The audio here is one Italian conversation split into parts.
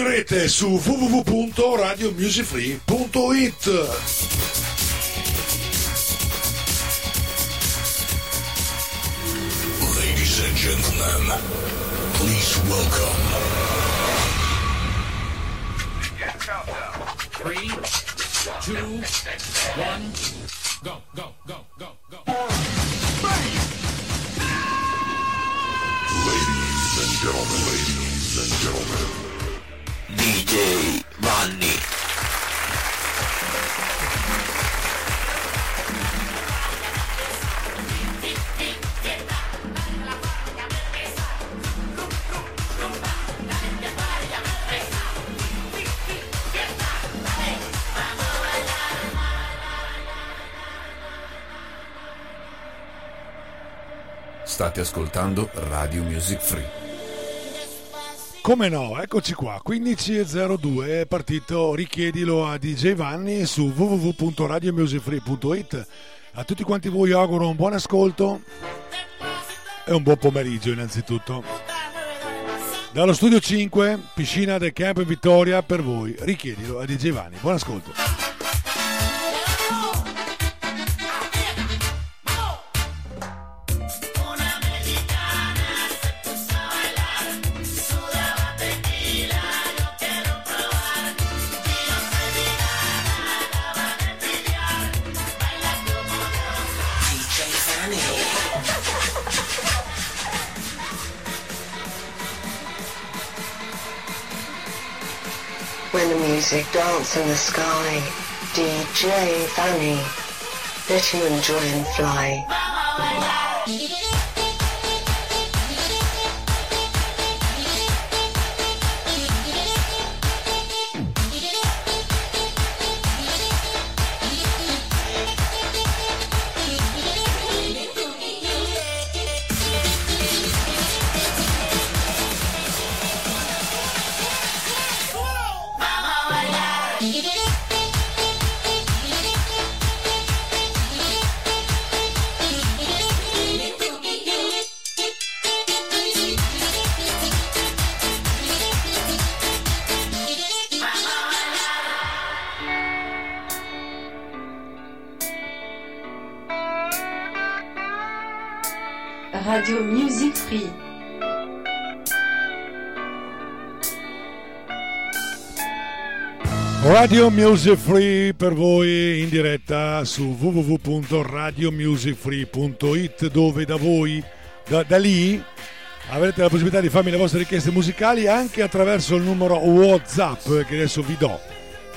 In rete su www.radiomusicfree.it. Ladies and gentlemen, please welcome. Three, two, one, go, go, go, ascoltando Radio Music Free. Come no, eccoci qua, 15.02 è partito, richiedilo a DJ Vanni su www.radiomusicfree.it. A tutti quanti voi auguro un buon ascolto e un buon pomeriggio innanzitutto. Dallo studio 5, piscina del Camp Vittoria per voi, richiedilo a DJ Vanni. Buon ascolto. When the music dance in the sky, DJ Fanny, let you enjoy and fly. Radio Music Free per voi in diretta su www.radiomusicfree.it dove da voi, da, da lì, avrete la possibilità di farmi le vostre richieste musicali anche attraverso il numero WhatsApp che adesso vi do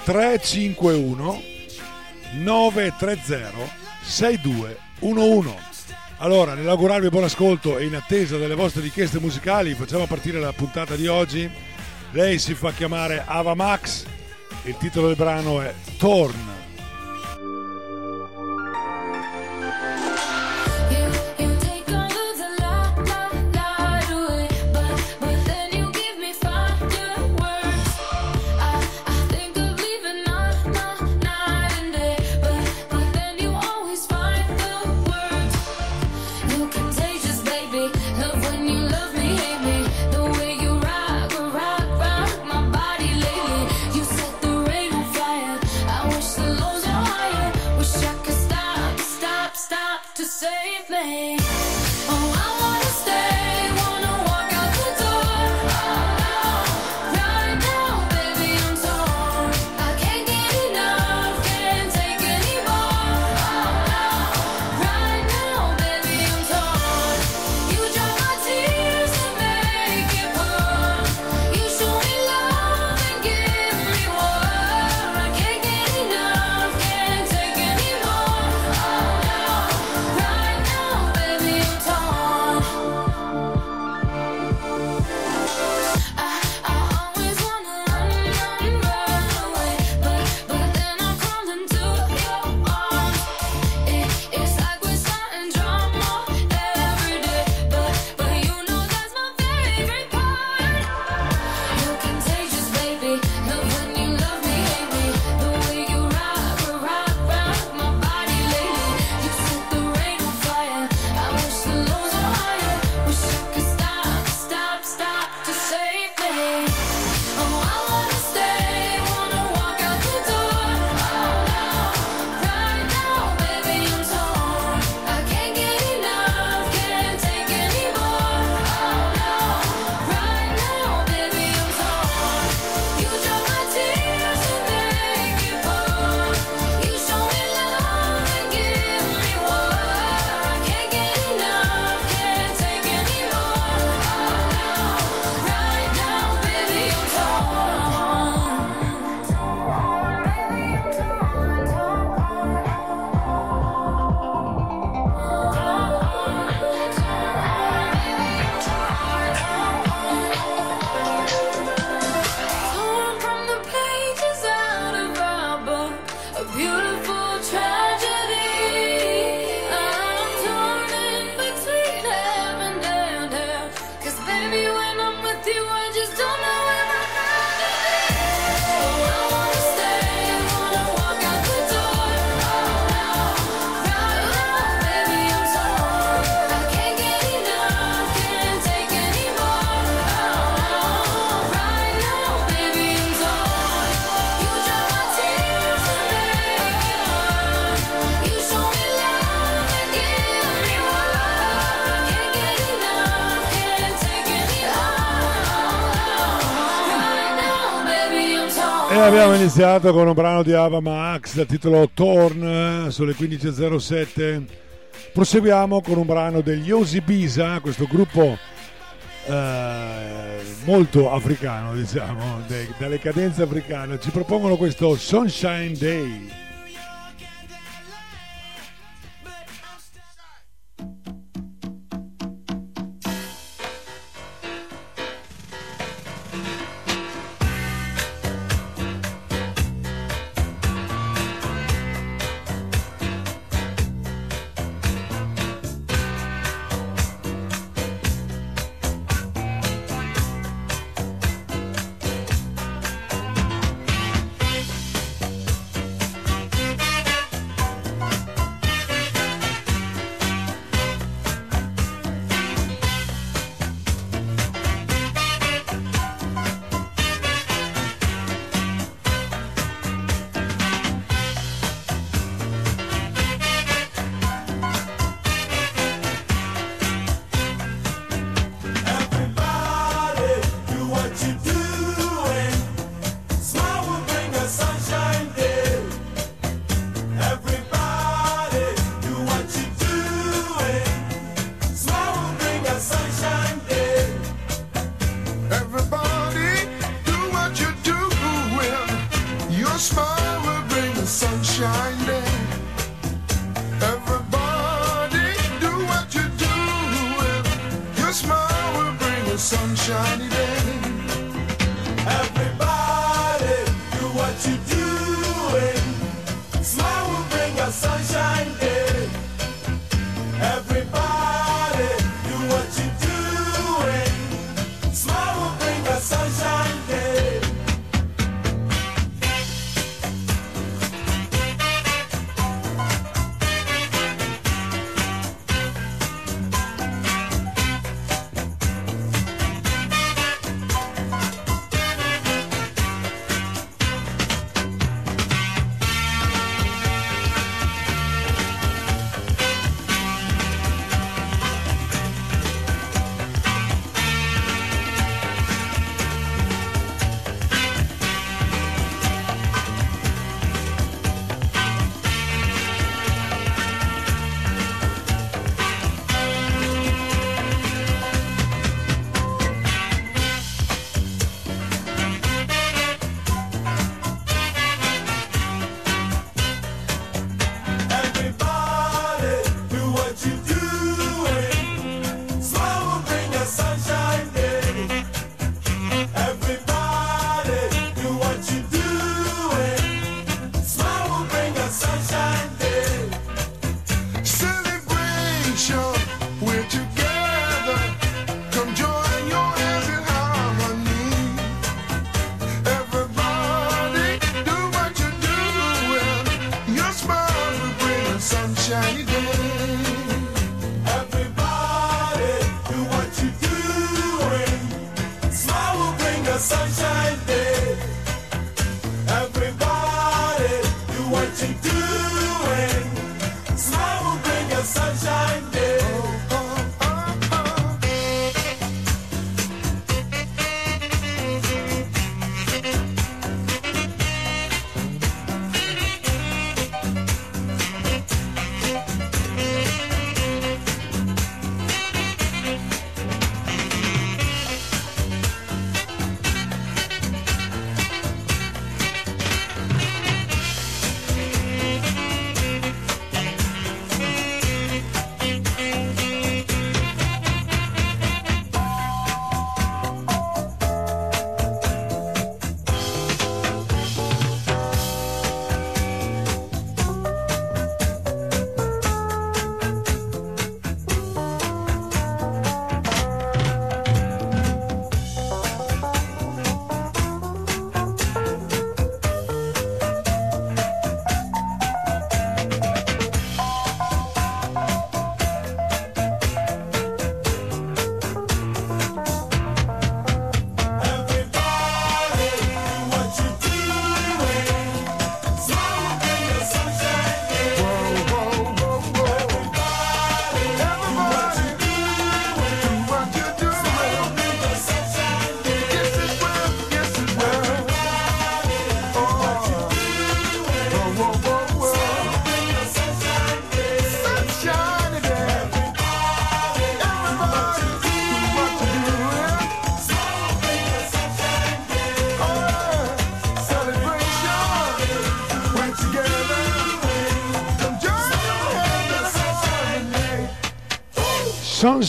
351 930 6211. Allora, nell'augurarvi buon ascolto e in attesa delle vostre richieste musicali, facciamo partire la puntata di oggi. Lei si fa chiamare Ava Max, il titolo del brano è Torn. iniziato con un brano di Ava Max dal titolo Torn sulle 15.07. Proseguiamo con un brano degli Osibisa, questo gruppo eh, molto africano, diciamo, de, dalle cadenze africane. Ci propongono questo Sunshine Day.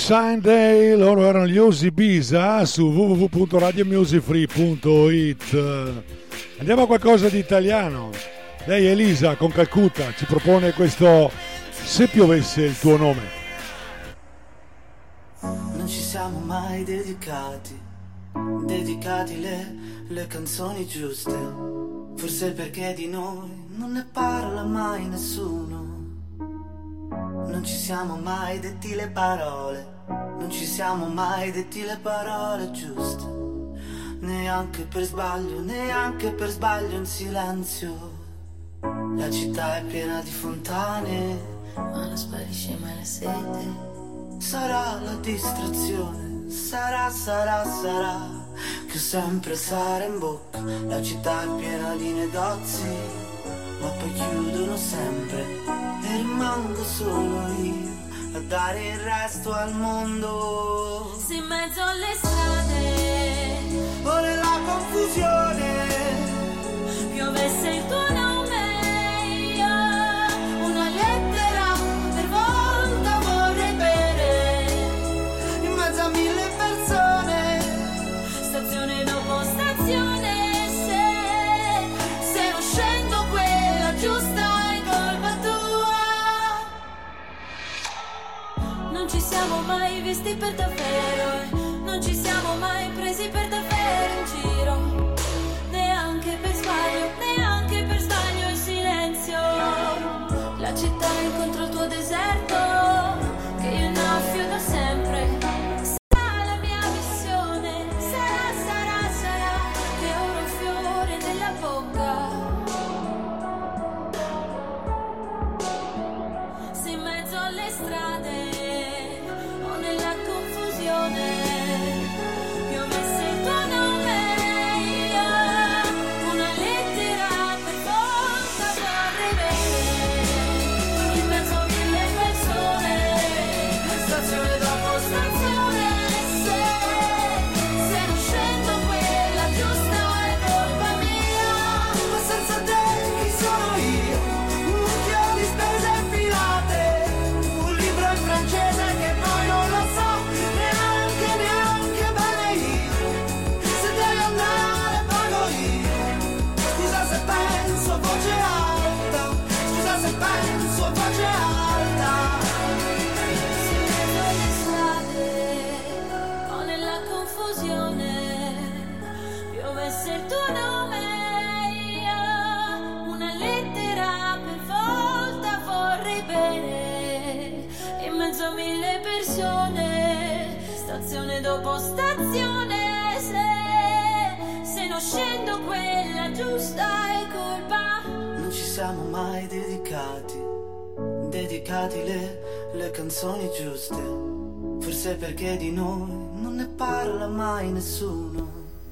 Sunshine Day, loro erano gli Osi Bisa su www.radiomusicfree.it. Andiamo a qualcosa di italiano. Lei Elisa con Calcutta ci propone questo Se piovesse il tuo nome. Non ci siamo mai dedicati, dedicati le, le canzoni giuste. Forse perché di noi non ne parla mai nessuno. Non ci siamo mai detti le parole, non ci siamo mai detti le parole giuste. Neanche per sbaglio, neanche per sbaglio in silenzio. La città è piena di fontane, ma non sparisce mai la sete. Sarà la distrazione, sarà, sarà, sarà, che sempre sarà in bocca. La città è piena di negozi, ma poi chiudono sempre e rimango solo io a dare il resto al mondo. Se in mezzo alle strade O nella confusione, piovesse il tuo mai visti per davvero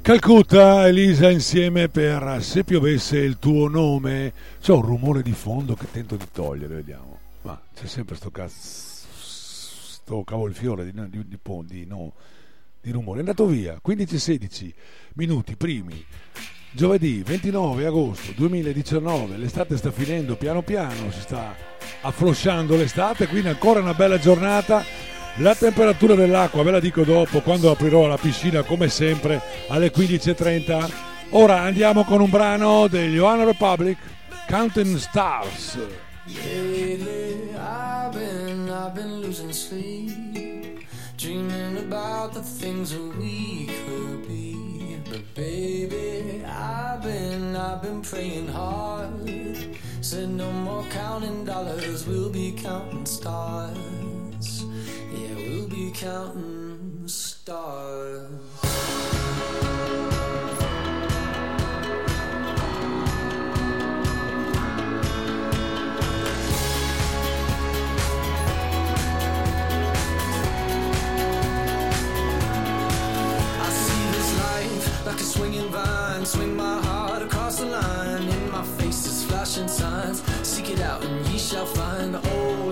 Calcutta, Elisa insieme per Se piovesse il tuo nome. C'è un rumore di fondo che tento di togliere, vediamo. Ma c'è sempre sto cazzo. Sto cavolfiore di, di, di, di, no, di rumore. È andato via 15-16 minuti primi. Giovedì 29 agosto 2019, l'estate sta finendo piano piano, si sta afflosciando l'estate, quindi ancora una bella giornata. La temperatura dell'acqua ve la dico dopo quando aprirò la piscina come sempre alle 15.30. Ora andiamo con un brano degli One Republic, Counting Stars. Lately, I've been, I've been losing sleep, dreaming about the things that we could be. But baby, I've been, I've been praying hard. Said no more counting dollars, we'll be counting stars. Counting stars. Like a swinging vine. Swing my heart across the line. In my face is flashing signs. Seek it out and ye shall find. Old,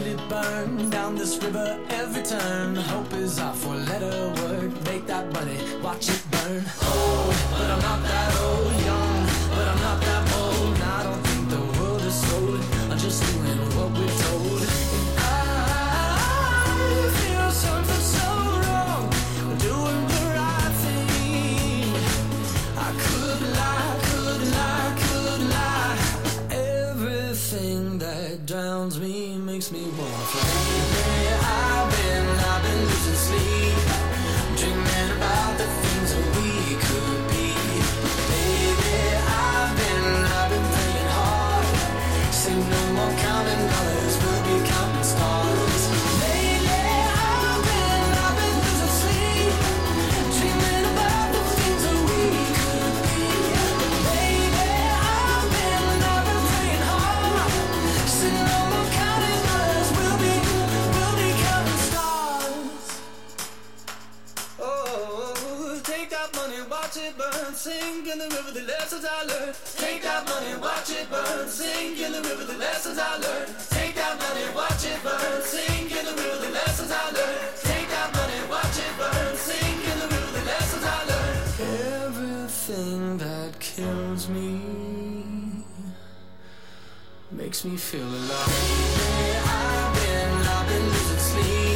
Feel it burn down this river every turn. Hope is our four letter word. Make that money, watch it burn. Old, but I'm not that old. Young, the lessons I learned. Take that money, watch it burn, sink in the river, the lessons I learned. Take that money, watch it burn, sink in the river, the lessons I learned. Take that money, watch it burn, sink in the river, the lessons I learned. Everything that kills me makes me feel alive. I've been, I've been losing sleep,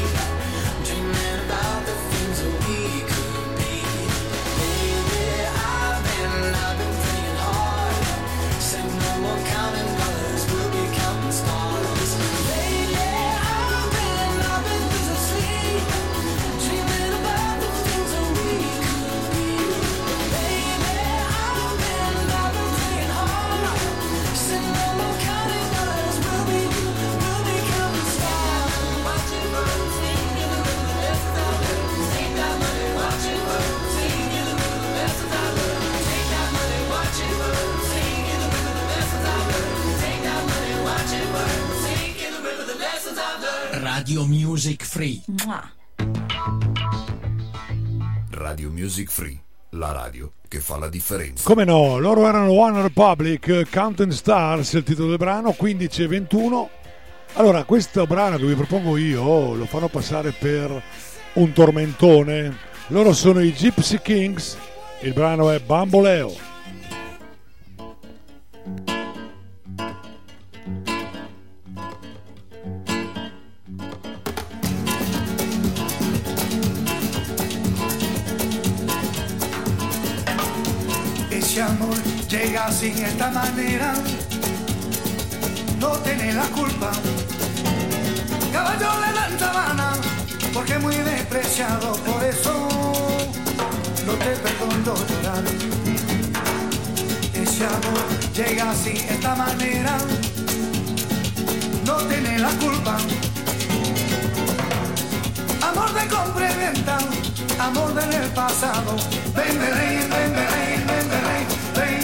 Radio Music Free. Radio Music Free, la radio che fa la differenza. Come no, loro erano One Republic, Counting Stars, il titolo del brano, 15 e 21. Allora, questo brano che vi propongo io lo fanno passare per un tormentone. Loro sono i Gypsy Kings, il brano è Bamboleo. Llega sin esta manera, no tiene la culpa. Caballo de la sabana, porque muy despreciado, por eso no te perdono llorar. Ese amor llega sin esta manera, no tiene la culpa. Amor de compra y venta, amor del pasado. Ven, ven, ven, ven, ven,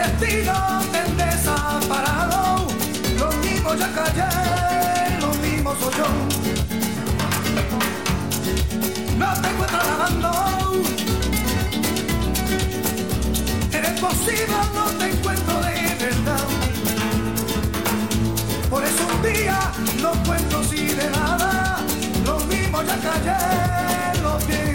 destino te desaparado. Lo mismo ya callé, lo mismo soy yo. No te encuentro lavando. Eres posible, no te encuentro de verdad. Por eso un día no puedo considerar la calle lo pienso en ti.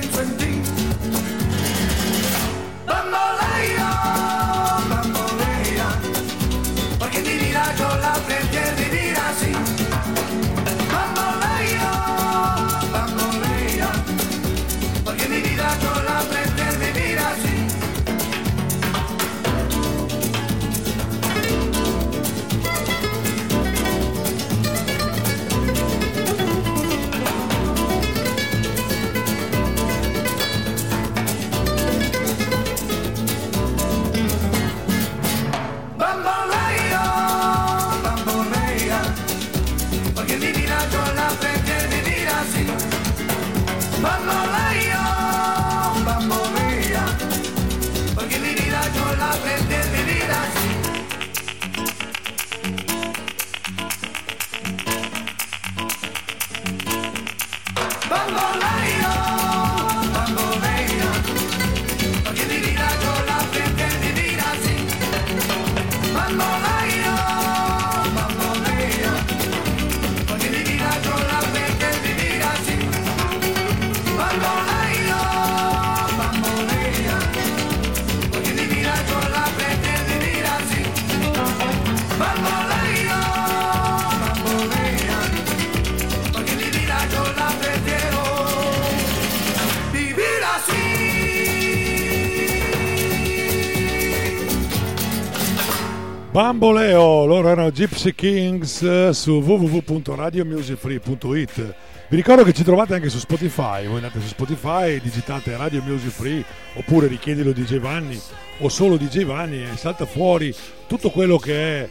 Bamboleo, loro erano Gypsy Kings eh, su www.radiomusicfree.it. Vi ricordo che ci trovate anche su Spotify, voi andate su Spotify, digitate Radio Music Free oppure richiedilo DJ Vanni o solo DJ Vanni e salta fuori tutto quello che è,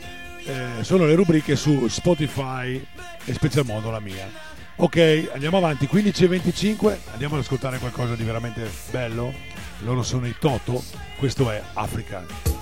eh, sono le rubriche su Spotify e special modo la mia. Ok, andiamo avanti, 15 e 25, andiamo ad ascoltare qualcosa di veramente bello. Loro sono i Toto, questo è Africa.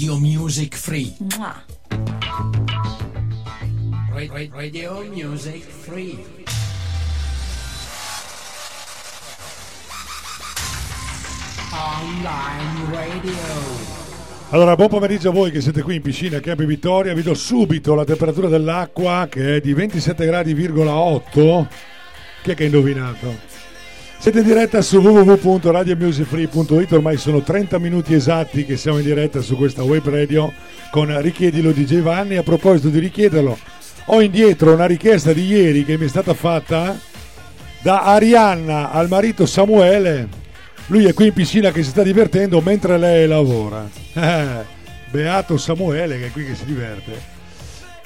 Radio Music Free. Mua. Radio Music Free. Online Radio. Allora, buon pomeriggio a voi che siete qui in piscina a Campi Vittoria. Vi do subito la temperatura dell'acqua che è di 27 gradi,8. Chi è che ha indovinato? Siete in diretta su www.radiomusicfree.it, ormai sono 30 minuti esatti che siamo in diretta su questa web radio con Richiedilo di Giovanni. A proposito di richiederlo, ho indietro una richiesta di ieri che mi è stata fatta da Arianna al marito Samuele. Lui è qui in piscina che si sta divertendo mentre lei lavora. Beato Samuele che è qui che si diverte.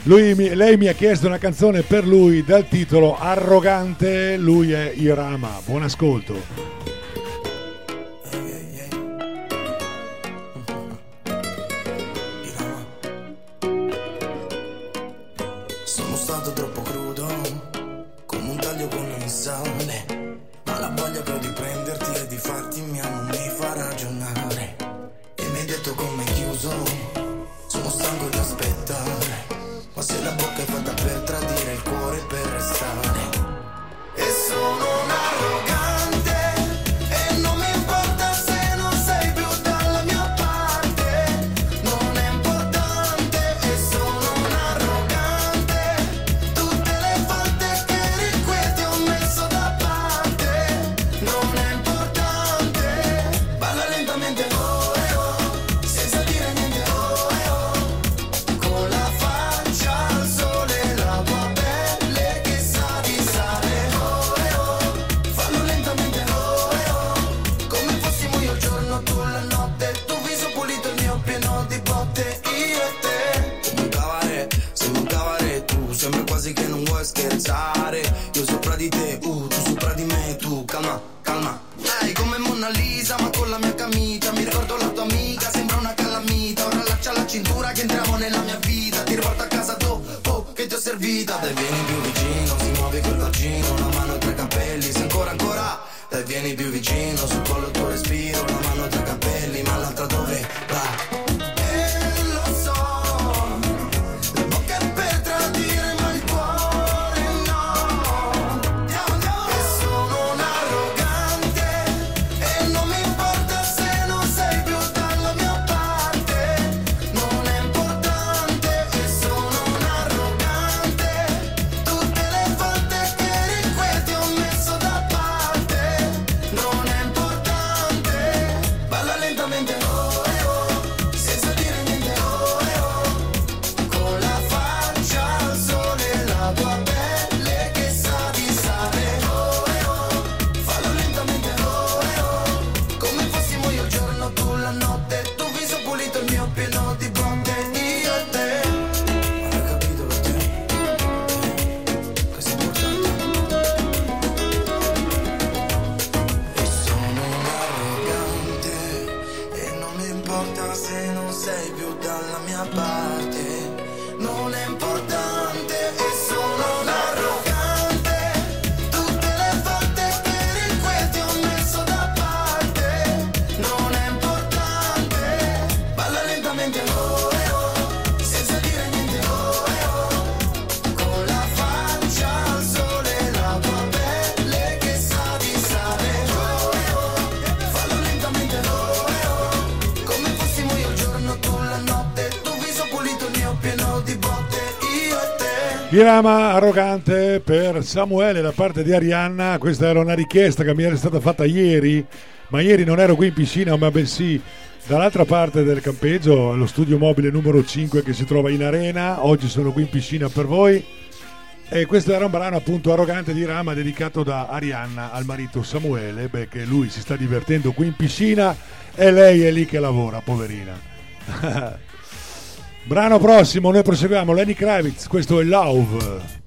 Lui, lei mi ha chiesto una canzone per lui dal titolo Arrogante, lui è Irama. Buon ascolto. Irama arrogante per Samuele da parte di Arianna, questa era una richiesta che mi era stata fatta ieri, ma ieri non ero qui in piscina ma bensì dall'altra parte del campeggio, allo studio mobile numero 5 che si trova in arena, oggi sono qui in piscina per voi. E questo era un brano appunto arrogante di Rama dedicato da Arianna al marito Samuele, che lui si sta divertendo qui in piscina e lei è lì che lavora, poverina. Brano prossimo, noi proseguiamo, Lenny Kravitz, questo è Love.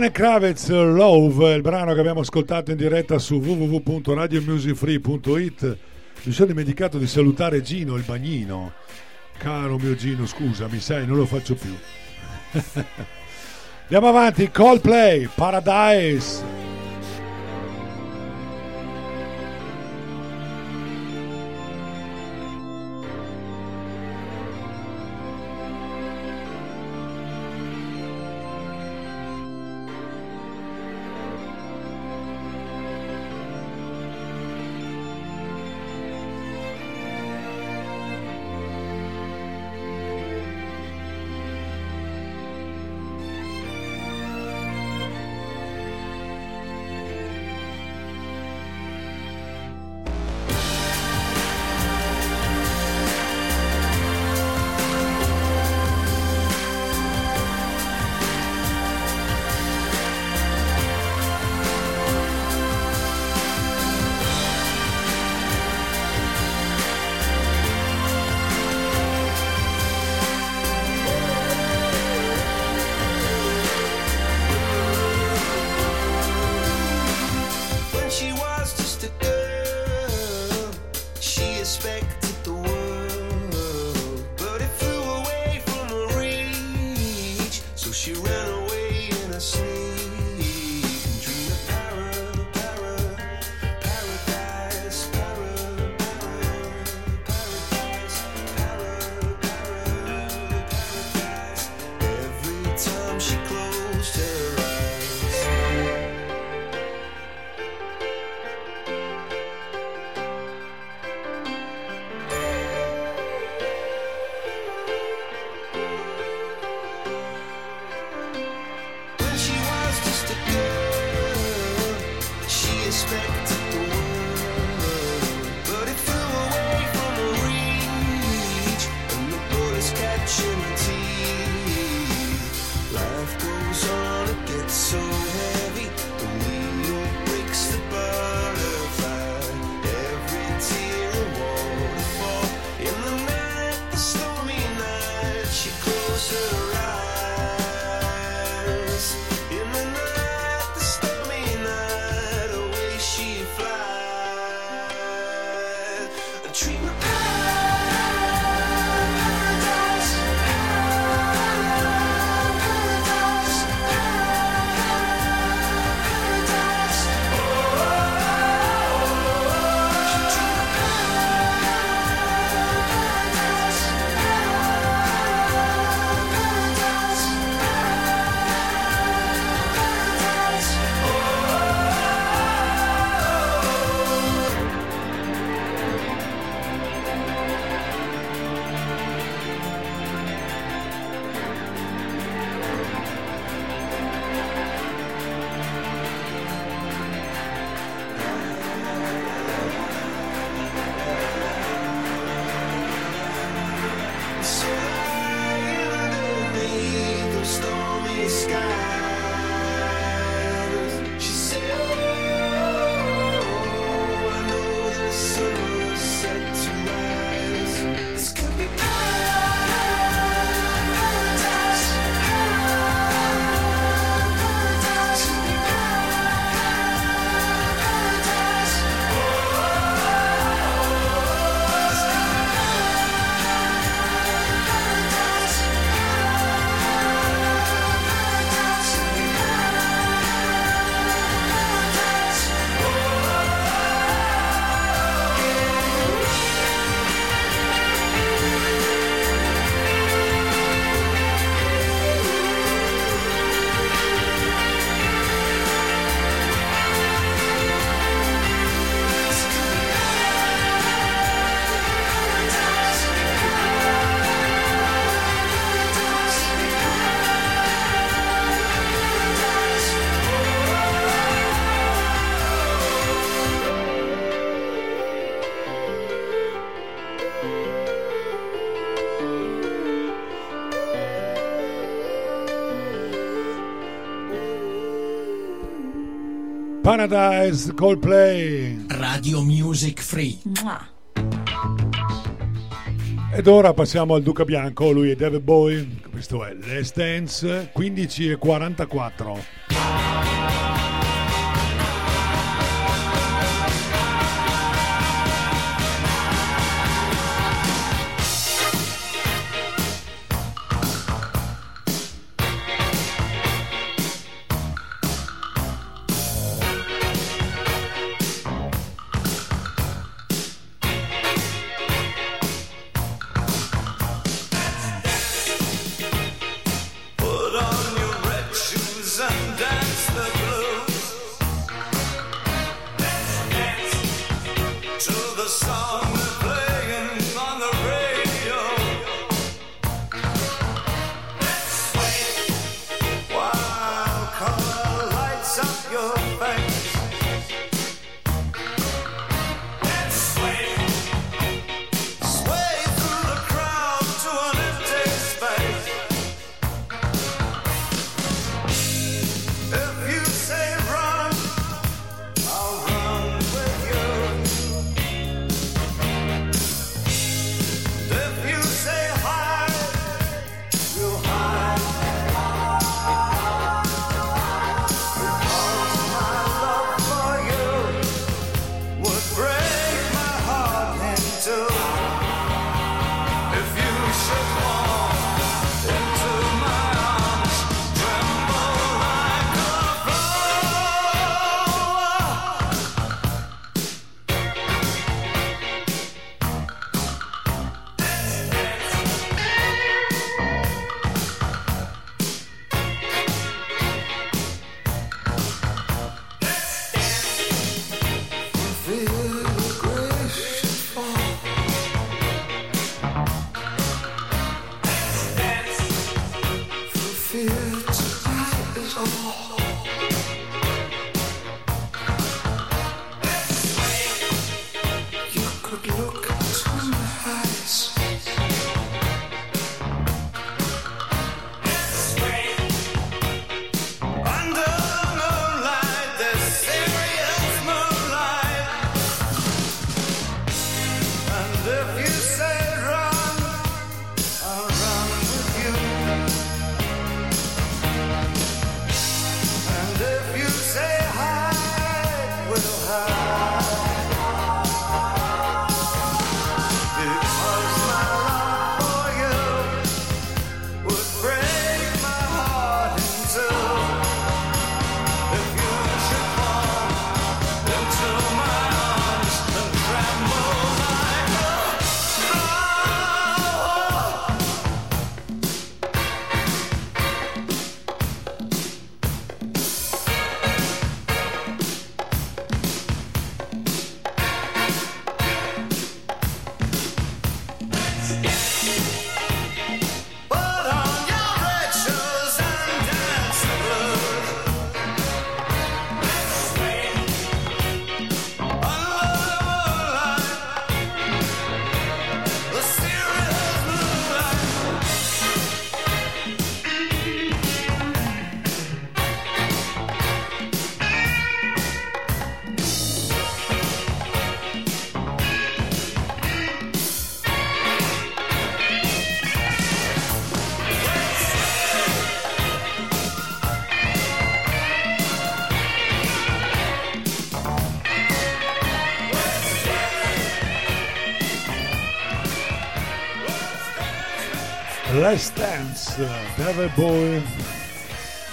Ivan Kravitz Love, il brano che abbiamo ascoltato in diretta su www.radiomusicfree.it. Mi sono dimenticato di salutare Gino, il bagnino. Caro mio Gino, scusami, sai, non lo faccio più. Andiamo avanti, Coldplay, Paradise. Paradise Coldplay. Radio Music Free. Ed ora passiamo al Duca Bianco, lui è David Boy, questo è Les Dance 15 e 44. Last Dance, David Boy.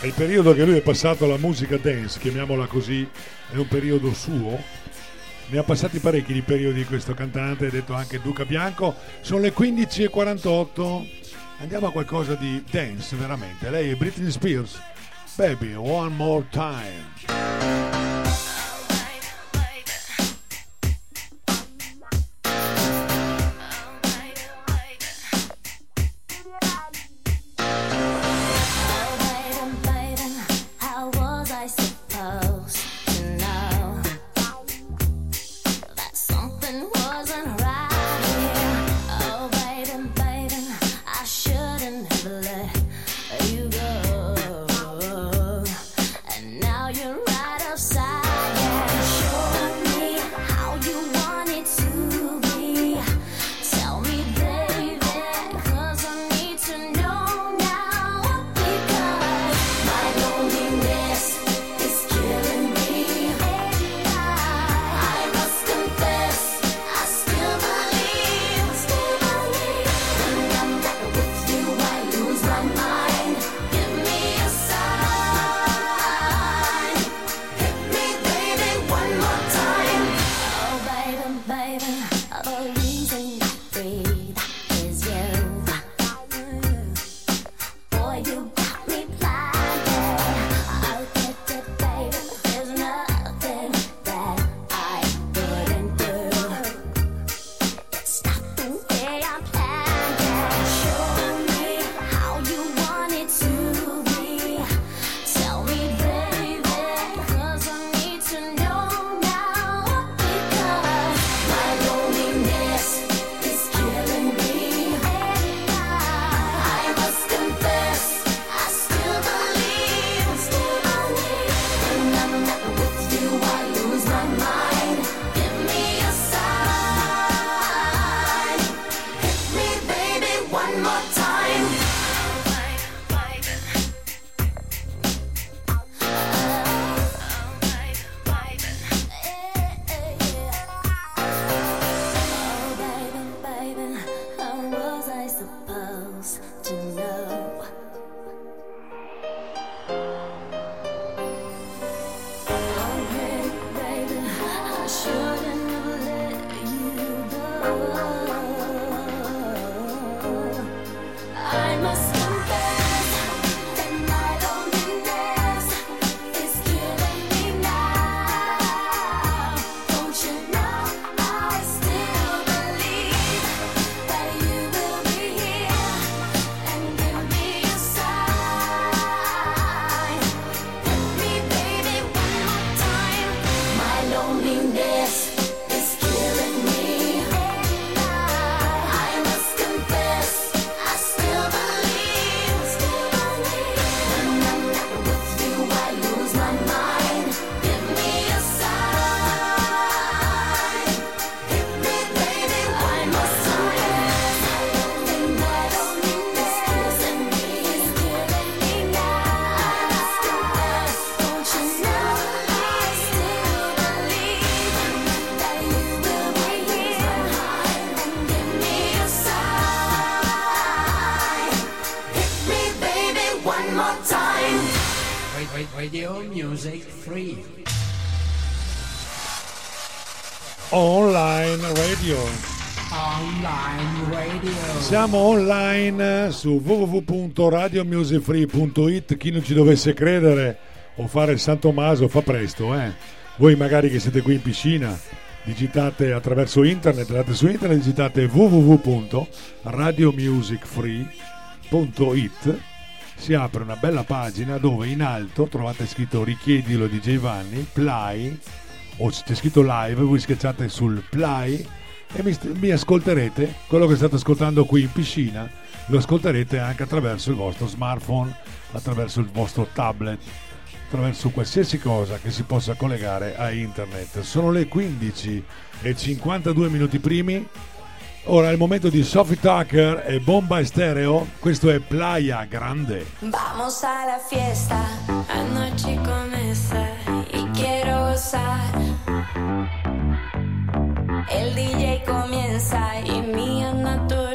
È il periodo che lui è passato alla musica dance, chiamiamola così, è un periodo suo. Ne ha passati parecchi di periodi questo cantante, ha detto anche Duca Bianco. Sono le 15.48. Andiamo a qualcosa di dance, veramente. Lei è Britney Spears. Baby, one more time. Online Radio. Online Radio. Siamo online su www.radiomusicfree.it. Chi non ci dovesse credere o fare il San Tommaso fa presto, eh. Voi magari che siete qui in piscina, digitate attraverso internet, andate su internet, digitate www.radiomusicfree.it si apre una bella pagina dove in alto trovate scritto richiedilo di Giovanni, play o c'è scritto live, voi schiacciate sul play e mi, mi, ascolterete quello che state ascoltando qui in piscina, lo ascolterete anche attraverso il vostro smartphone, attraverso il vostro tablet, attraverso qualsiasi cosa che si possa collegare a internet. Sono le 15 e 52 minuti primi. Ora è il momento di Sophie Tucker e Bomba Estereo, questo è Playa Grande. Vamos alla fiesta, a noche come sei. El DJ comienza y mía natural.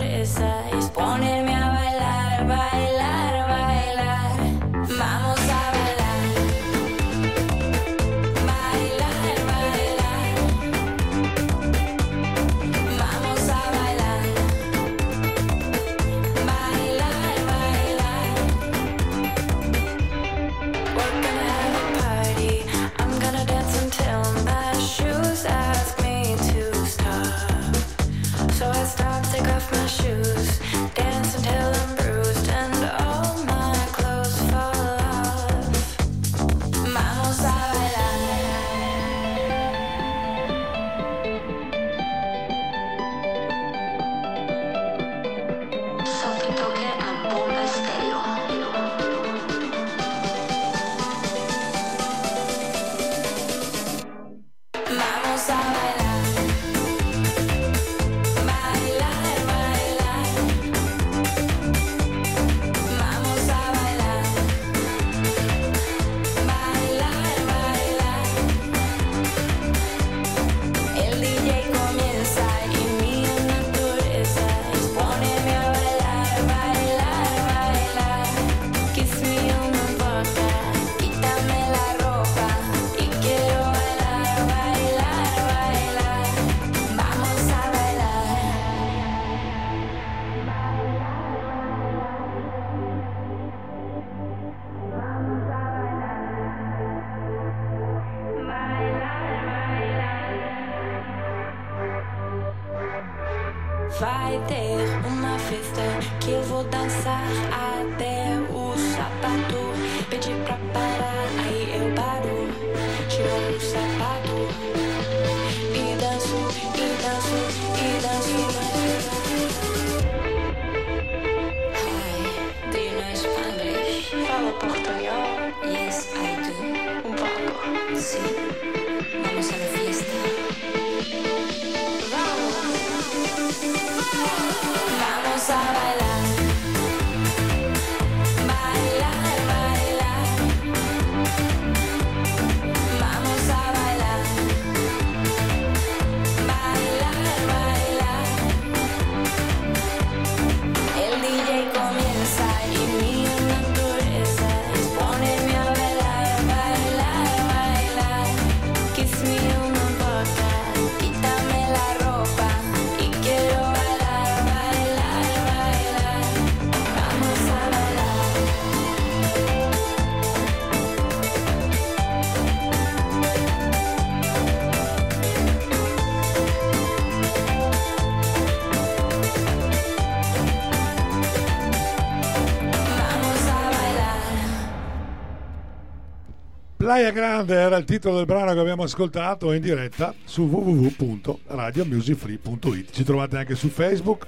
Playa Grande era il titolo del brano che abbiamo ascoltato in diretta su www.radiomusicfree.it. Ci trovate anche su Facebook.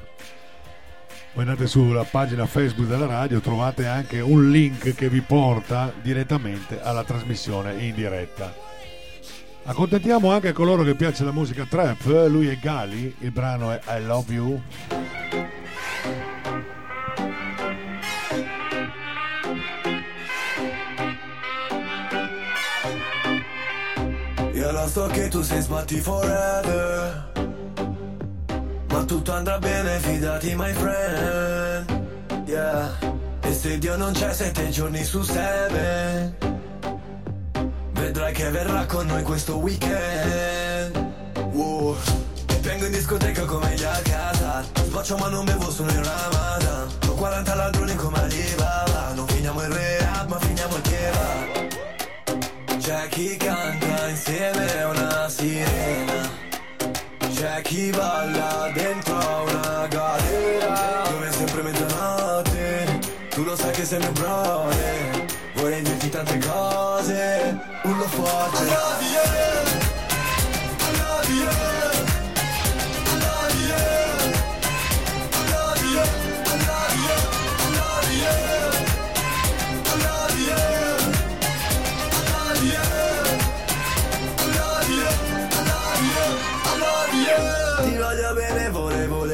Voi andate sulla pagina Facebook della radio, trovate anche un link che vi porta direttamente alla trasmissione in diretta. Accontentiamo anche coloro che piace la musica trap, lui è Gali, il brano è I Love You. So che tu sei sbatti forever. Ma tutto andrà bene, fidati my friend. Yeah. E se Dio non c'è sette giorni su seven. Vedrai che verrà con noi questo weekend. Wow. Vengo in discoteca come gli Alcazar Sboccio ma non bevo solo in Ramadan. Ho 40 ladroni come Alibaba. Non finiamo il rehab ma c'è chi canta insieme a una sirena. C'è chi balla dentro a una galera Dove è sempre mezzanotte Tu lo sai che sei mio brother Vorrei dirti tante cose. Forte. I love you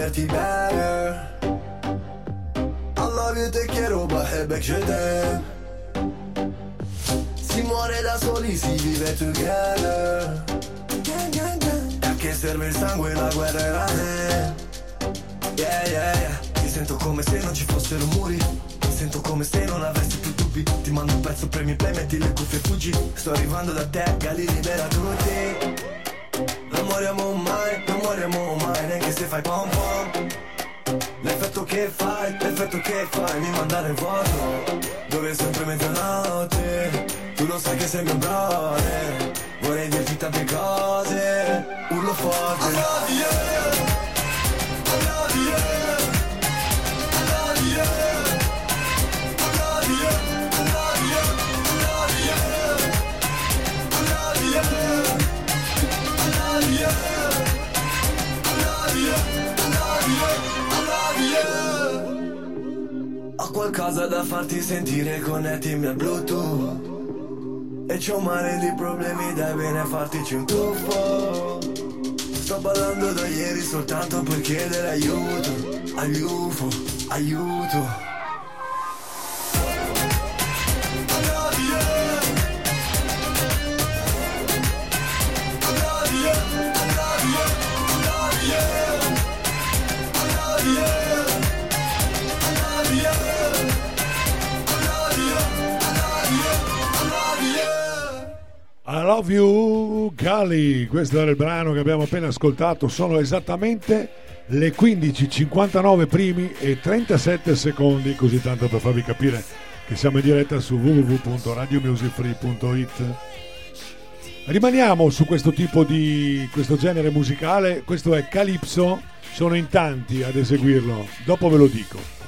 volerti bene. You, te quiero, baby, je t'aime Si muore da soli, si vive together. E a che serve il sangue, la guerra era me. Yeah, yeah, yeah. Mi sento come se non ci fossero muri. Mi sento come se non avessi più dubbi. Ti mando un pezzo, premi play, metti le cuffie e fuggi. Sto arrivando da te, Gali libera tutti non moriamo mai, non moriamo mai, neanche se fai pom pom. L'effetto che fai, l'effetto che fai mi manda nel vuoto Dove è sempre mezzanotte, tu lo sai che sei mio brother Vorrei dirti tante cose, urlo forte. I love you, Ho qualcosa da farti sentire, connettimi al Bluetooth. E c'ho un mare di problemi, dai bene fartici un tuffo. Sto ballando da ieri soltanto per chiedere aiuto. Agli UFO, aiuto I love you, Gali. Questo era il brano che abbiamo appena ascoltato. Sono esattamente le 15.59 primi e 37 secondi, così tanto per farvi capire che siamo in diretta su www.radiomusicfree.it. Rimaniamo su questo tipo di questo genere musicale. Questo è Calypso. Sono in tanti ad eseguirlo. Dopo ve lo dico.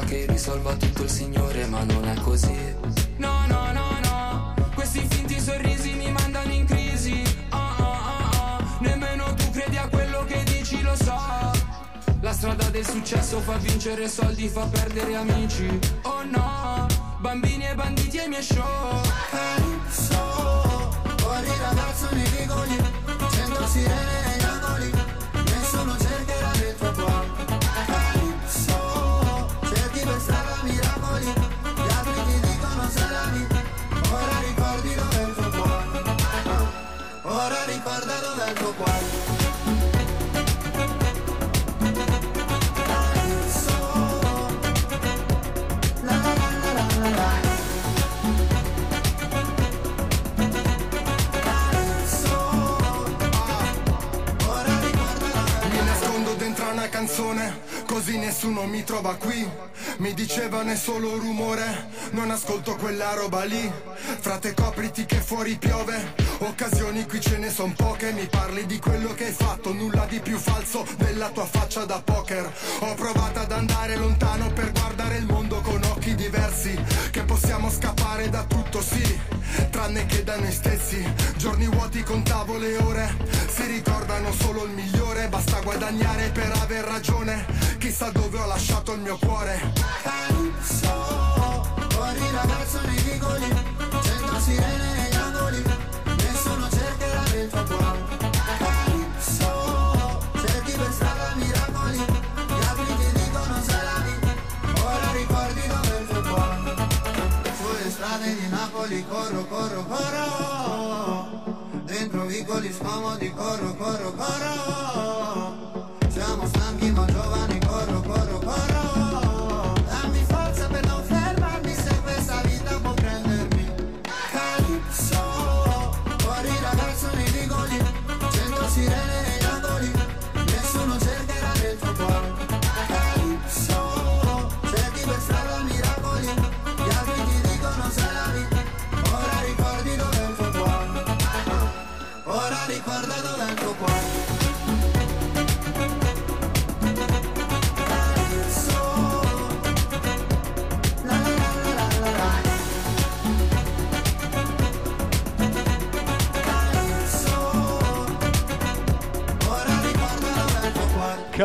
Spera che risolva tutto il Signore, ma non è così. No, no, no, no. Questi finti sorrisi mi mandano in crisi. Ah, ah, ah, ah. Nemmeno tu credi a quello che dici, lo so. La strada del successo fa vincere soldi, fa perdere amici. Oh no, bambini e banditi ai miei show. Calypso, fuori ragazzo nei vicoli, sento sirene nessuno mi trova qui. Mi dicevano è solo rumore, non ascolto quella roba lì. Frate copriti che fuori piove, occasioni qui ce ne son poche. Mi parli di quello che hai fatto, nulla di più falso della tua faccia da poker. Ho provato ad andare lontano per guardare il mondo con occhi diversi. Che possiamo scappare da tutto, sì, tranne che da noi stessi. Giorni vuoti contavo le ore, si ricordano solo il migliore. Basta guadagnare per aver ragione, chissà dove ho lasciato il mio cuore. Calypso, fuori ragazzo nei vicoli, centro sirene negli angoli, nessuno cercherà del tuo corro, corro, corro, dentro vicoli scomodi corro, corro, corro.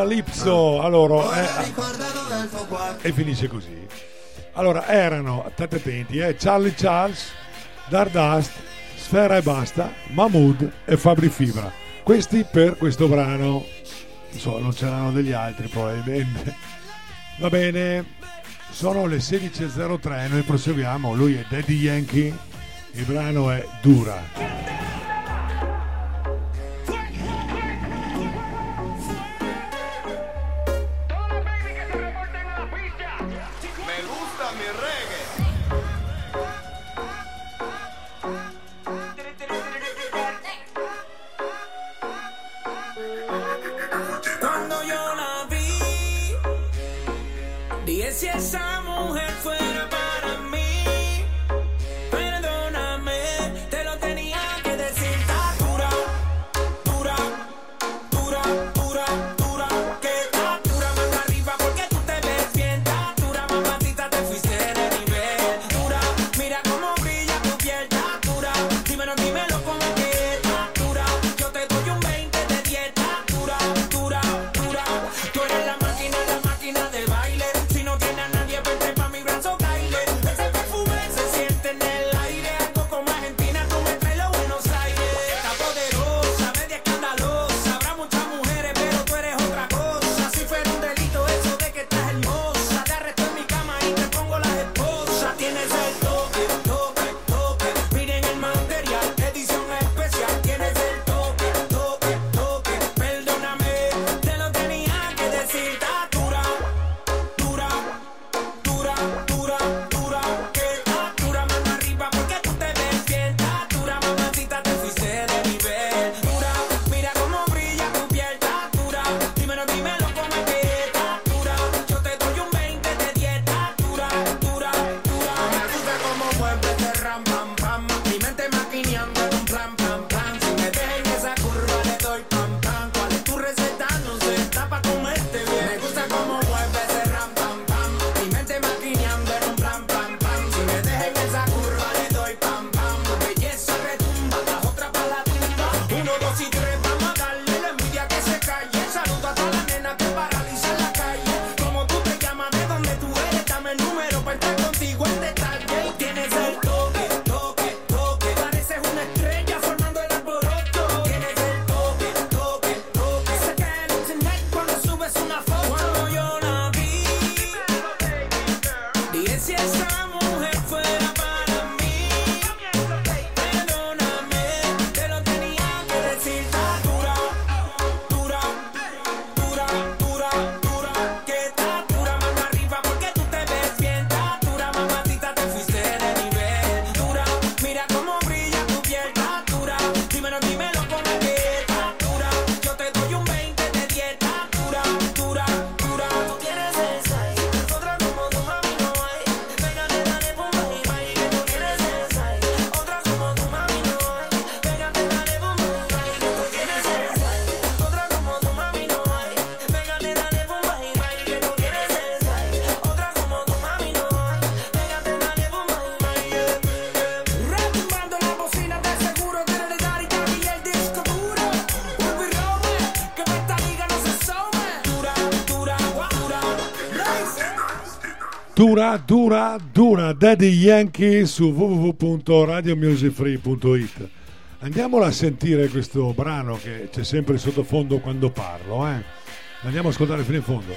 Calypso, allora, eh, e finisce così. Allora, erano, state attenti, eh, Charlie Charles, Dardust, Sfera e Basta, Mahmood e Fabri Fibra. Questi per questo brano, non so, non c'erano degli altri probabilmente. Va bene, sono le 16.03, noi proseguiamo, lui è Daddy Yankee, il brano è Dura. Dura, dura, dura, Daddy Yankee su www.radiomusicfree.it. Andiamola a sentire questo brano che c'è sempre sottofondo quando parlo, eh? Andiamo a ascoltare fino in fondo.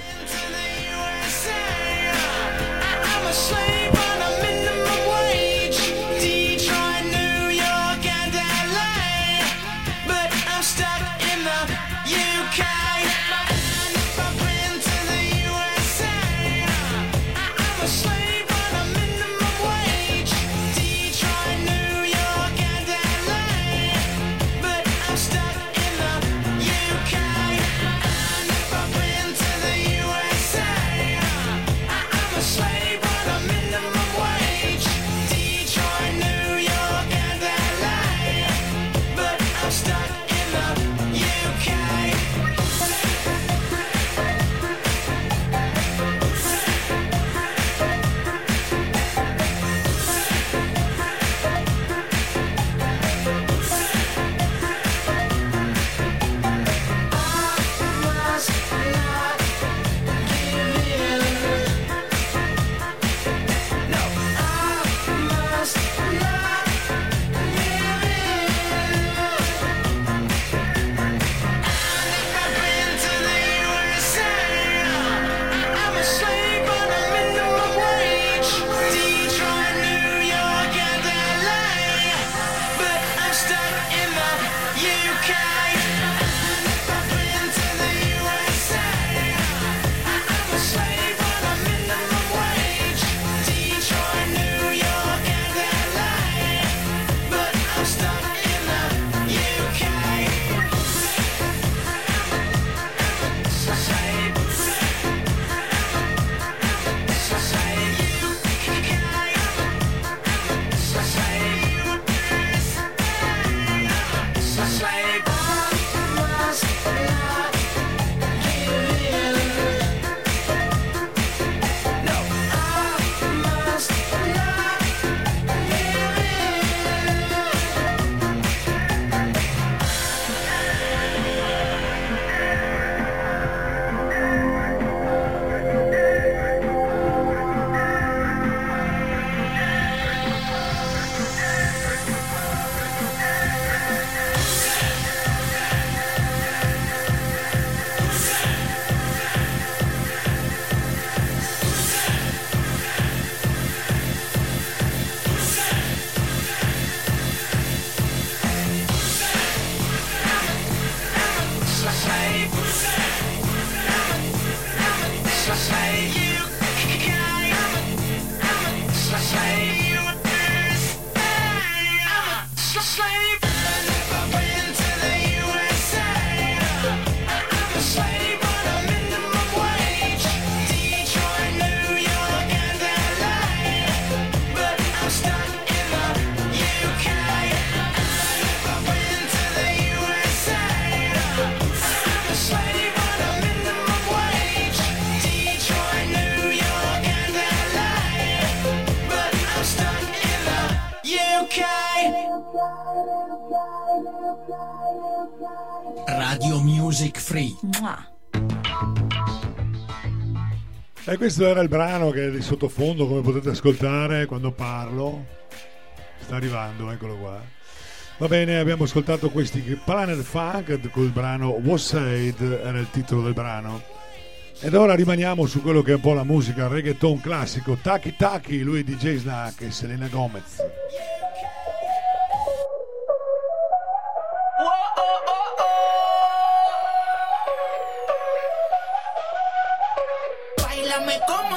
change. Radio Music Free. Mua. E questo era il brano che è di sottofondo, come potete ascoltare quando parlo. Sta arrivando, eccolo qua. Va bene, abbiamo ascoltato questi Planet Funk col brano Wassade, era il titolo del brano. Ed ora rimaniamo su quello che è un po' la musica reggaeton classico. Taki Taki, lui è DJ Snack e Selena Gomez.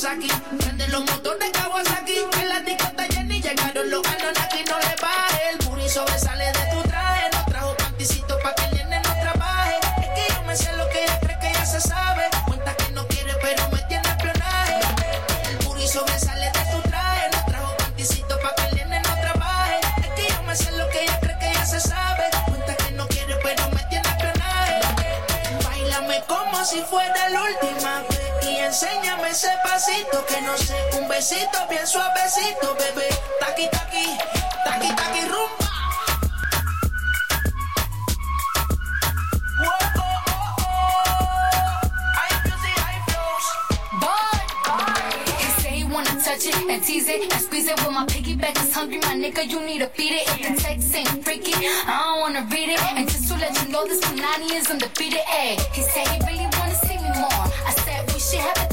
Kawasaki. Prende los motores Kawasaki. En la etiqueta Jenny llegaron los Anonaki. No le baje. El puri sobresale de tu traje. No trajo panticito pa' que el nene no trabaje. Es que yo me sé lo que ella cree que ya se sabe. Cuenta que no quiere, pero me tiene espionaje. El puri sobresale de tu traje. No trajo panticito pa' que el nene no trabaje. Es que yo me sé lo que ella cree que ya se sabe. Cuenta que no quiere, pero me tiene espionaje. Bailame como si fuera el último enséñame ese pasito que no sé, un besito bien suavecito, bebé. Taqui taqui, taqui taqui rumba. He say he wanna touch it and tease it and squeeze it. Well, my piggyback is hungry, my nigga. You need to feed it. If the text ain't freaky, I don't wanna read it. And just to let you know, this Punani is undefeated. Ay, he said he really wanna see me more. I said we should have a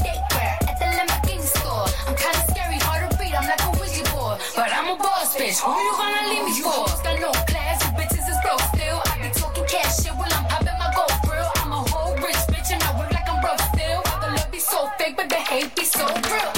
I'm kinda scary, hard to read. I'm like a Ouija board, but I'm a boss bitch. Who you gonna leave me for? Got no class, you bitches is broke still. I be talking cash shit while I'm popping my gold grill. I'm a whole rich bitch and I work like I'm broke still. The love be so fake, but the hate be so real.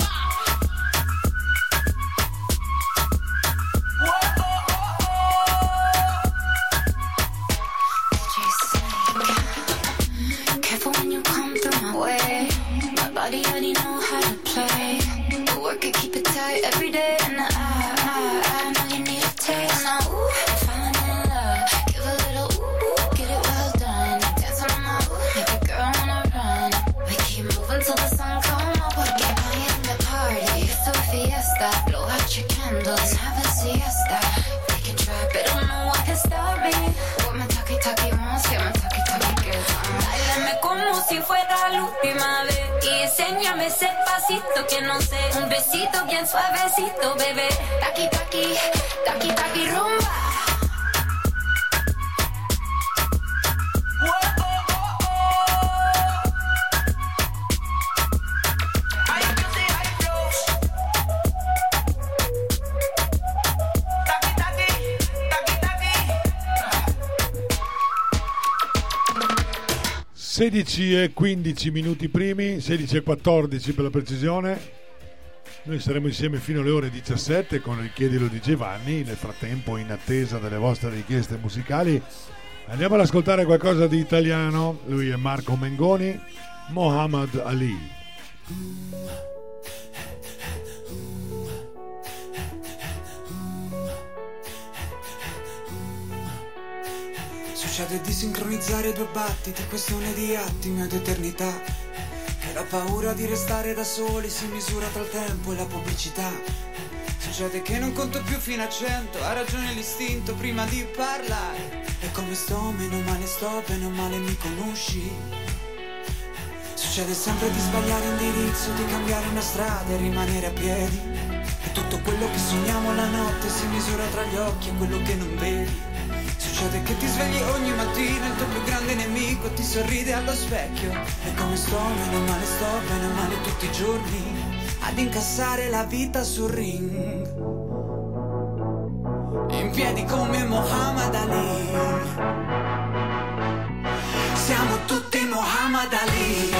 Tight every day. And I, I, I know you need a taste. Ooh, falling in love. Give a little ooh, get it well done. Dance on my ooh, make a girl wanna run. We keep moving till the sun come up. I am the party. It's a fiesta. Blow out your candles, have a siesta. They can try, but don't know what can stop me. What my talkie talkie wants, yeah, my talkie talkie girls. Bailame como si fuera la última vez y enséñame ese pasito que no sé, un besito bien suavecito, bebé. Taqui taqui, taqui taqui rumba. 16 e 15 minuti primi, 16 e 14 per la precisione. Noi saremo insieme fino alle ore 17 con Richiedilo di Giovanni. Nel frattempo, in attesa delle vostre richieste musicali, andiamo ad ascoltare qualcosa di italiano. Lui è Marco Mengoni, Mohammad Ali. Succede di sincronizzare due battiti, questione di attimi ed eternità. Che la paura di restare da soli si misura tra il tempo e la pubblicità. Succede che non conto più fino a cento, ha ragione l'istinto prima di parlare. E come sto, meno male sto, bene o male mi conosci. Succede sempre di sbagliare indirizzo, di cambiare una strada e rimanere a piedi. E tutto quello che sogniamo la notte si misura tra gli occhi e quello che non vedi. Succede che ti svegli ogni mattina, il tuo più grande nemico ti sorride allo specchio. E come sto, meno male sto, bene male tutti i giorni, ad incassare la vita sul ring. In piedi come Muhammad Ali. Siamo tutti Muhammad Ali.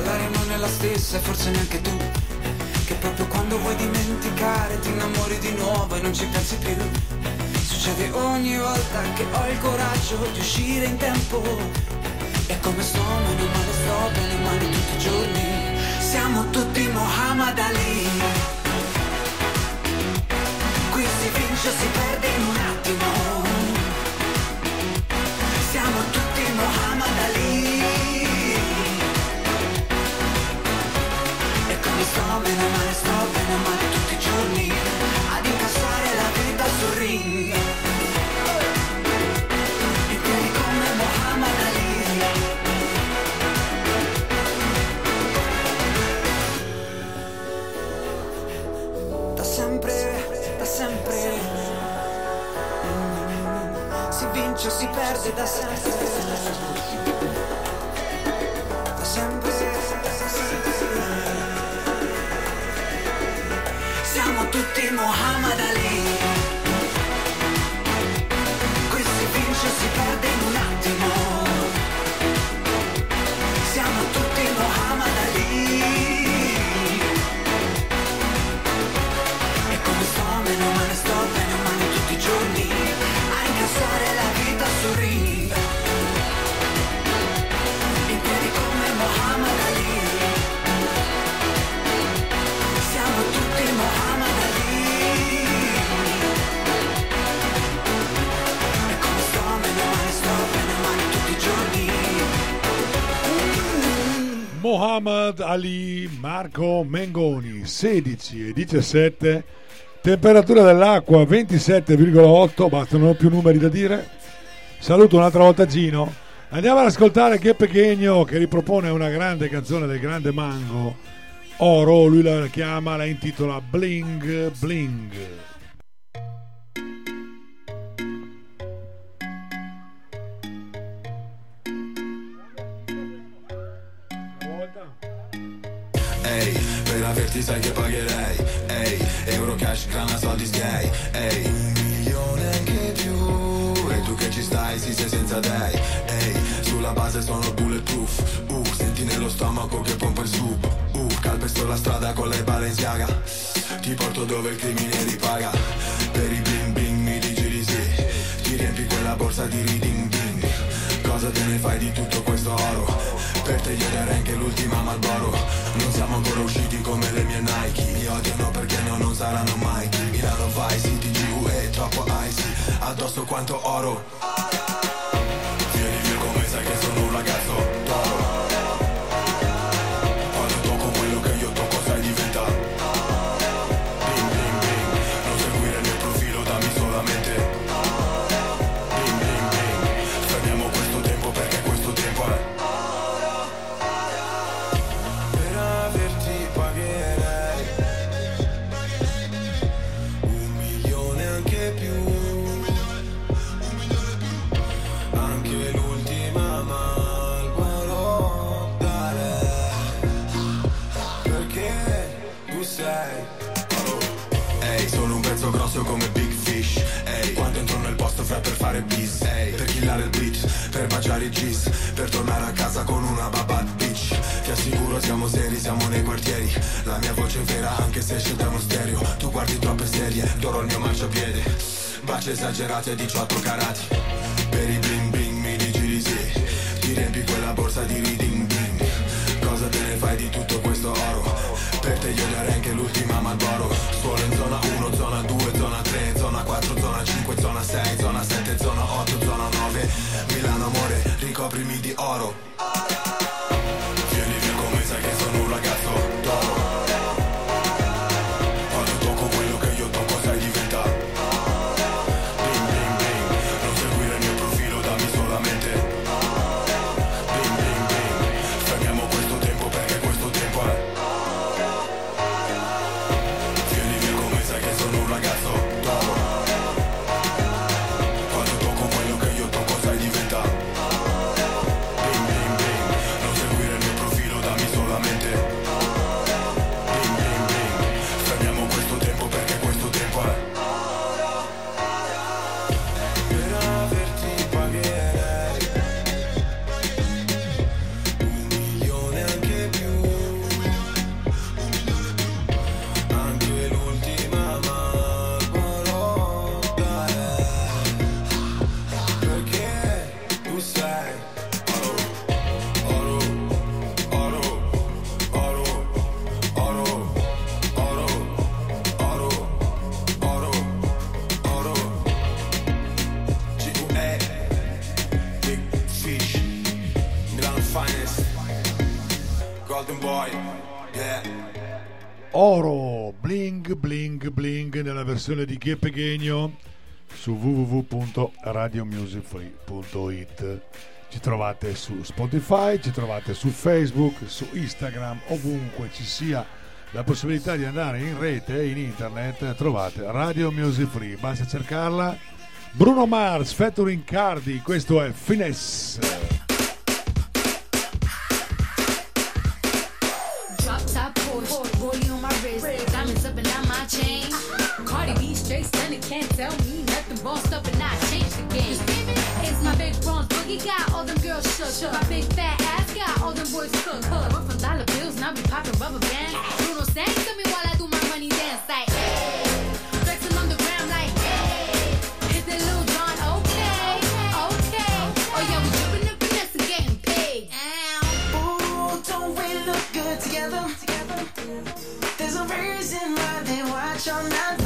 L'aria non è la stessa e forse neanche tu. Che proprio quando vuoi dimenticare ti innamori di nuovo e non ci pensi più. Succede ogni volta che ho il coraggio di uscire in tempo. E come sto, meno male sto, bene male tutti i giorni. Siamo tutti Muhammad Ali. Qui si vince o si perde in un attimo. Sto, meno male sto, bene male tutti i giorni. Ad incassare la vita sul ring. In piedi come Muhammad Ali. Da sempre, da sempre. Si vince o si perde. Da sempre. Mohammad Ali Marco Mengoni 16 e 17 temperatura dell'acqua 27,8 bastano più numeri da dire. Saluto un'altra volta Gino. Andiamo ad ascoltare Che Pechegno che ripropone una grande canzone del grande Mango. Oro lui la chiama la intitola Bling Bling averti sai che pagherei. Ehi, euro cash, grana, soldi sgay. Ehi, un milione anche più. E tu che ci stai, sì sei senza dei. Ehi, sulla base sono bulletproof. Uh, senti nello stomaco che pompa il sub. Uh, calpesto la strada con le Balenciaga. Ti porto dove il crimine ripaga. Per i bling bling mi dici di sì. Ti riempi quella borsa di reading ding Cosa te ne fai di tutto questo oro? Per te io darei anche l'ultima Malboro Non siamo ancora usciti come le mie Nike. Mi odiano perché no, non saranno mai. Milano Vice, TG è troppo icy. Addosso quanto oro. Vieni via come sai che sono un ragazzo fra per fare bis? Ehi, per killare il beat, per baciare i gis Per tornare a casa con una bad bitch. Ti assicuro siamo seri, siamo nei quartieri. La mia voce è vera anche se esce da uno stereo. Tu guardi troppe serie, d'oro il mio marciapiede. Baci esagerate 18 carati. Per i bling bling mi dici di sì. Ti riempi quella borsa di reading bling Cosa te ne fai di tutto questo oro? Per te io darei anche l'ultima Malboro Suolo in zona 1, zona 2, zona 3, zona 4, zona 5, zona 6, zona 7, zona 8, zona 9 Milano amore, ricoprimi di oro. Vieni via come sai che sono un ragazzo d'oro versione di Che Pechegno su www.radiomusicfree.it ci trovate su Spotify, ci trovate su Facebook, su Instagram, ovunque ci sia la possibilità di andare in rete in internet trovate Radio Music Free, basta cercarla. Bruno Mars, featuring Cardi, questo è Finesse. Can't tell me nothing bossed up and I changed the game. It's my big bronze boogie got all them girls shook. shook. My big fat ass got all them boys cook. cook. I'm from dollar bills and I be popping rubber bands. Bruno sang to me while I do my money dance like. Hey. Flexing on the ground like. Hey. Hit that little John, okay, okay. Oh yeah, we dripping and getting paid. Ow. Ooh, don't we look good together? together. There's a reason why they watch all night.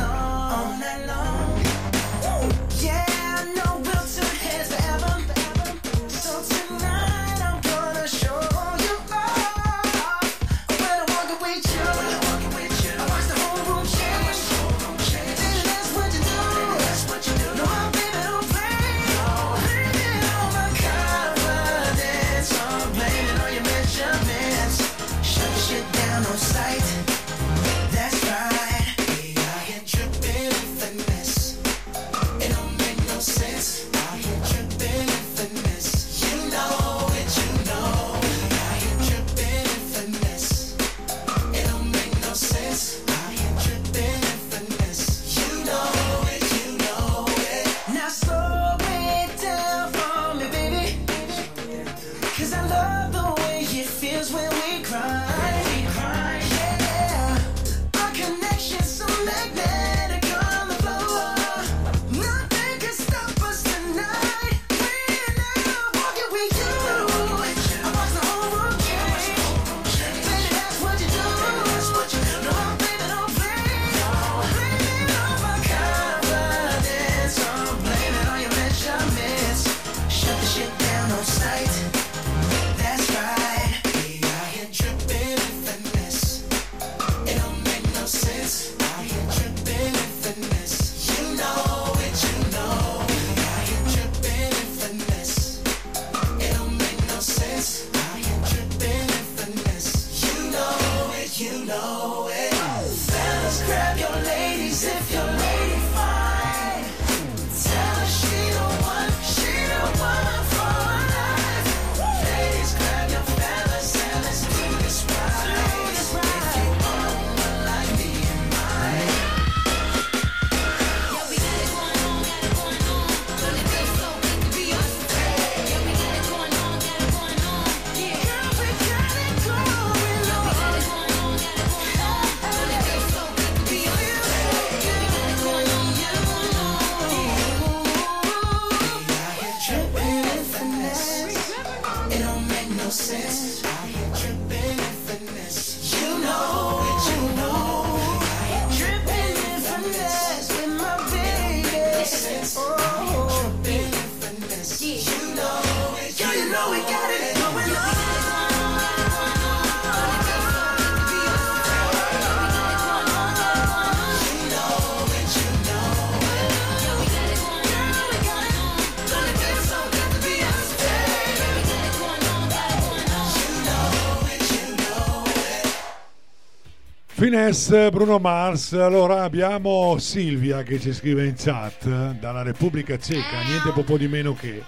Yes, Bruno Mars. Allora abbiamo Silvia che ci scrive in chat dalla Repubblica Ceca, niente poco di meno che.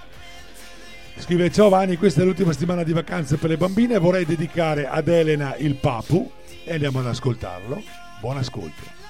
Scrive ciao Vani, questa è l'ultima settimana di vacanze per le bambine, vorrei dedicare ad Elena il Papu e andiamo ad ascoltarlo. Buon ascolto.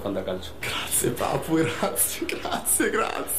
Fantacalcio. Grazie Papu, grazie, grazie, grazie.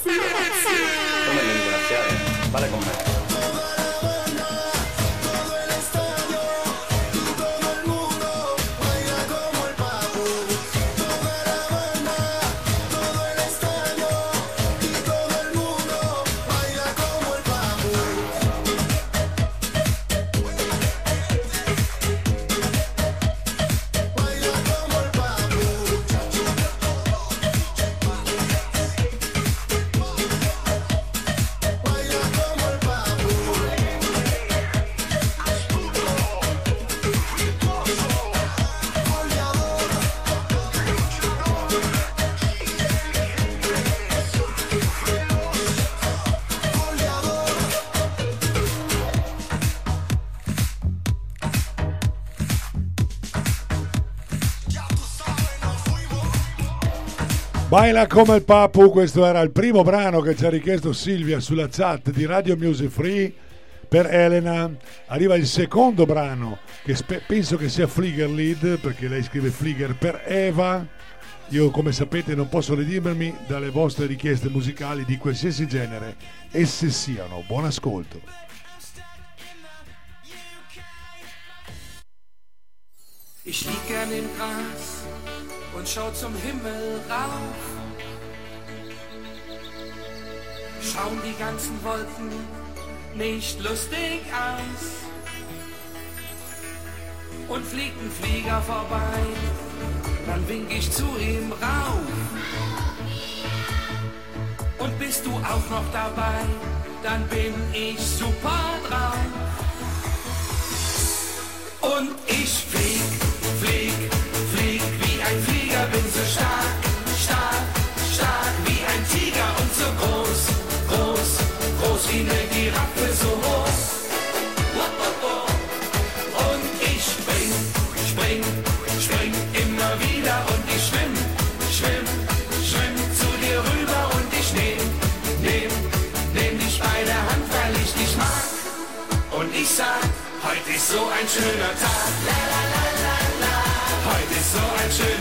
Baila come il papu, questo era il primo brano che ci ha richiesto Silvia sulla chat di Radio Music Free per Elena. Arriva il secondo brano che spe- penso che sia Flieger Lead perché lei scrive Flieger per Eva. Io come sapete non posso redimermi dalle vostre richieste musicali di qualsiasi genere, esse siano. Buon ascolto. Ich lieg gern im Gras und schau zum Himmel rauf. Schauen die ganzen Wolken nicht lustig aus und fliegt ein Flieger vorbei, dann wink ich zu ihm rauf. Und bist du auch noch dabei, dann bin ich super drauf. Und ich schöner Tag. La, la, la, la, la. Heute ist so ein schöner Tag.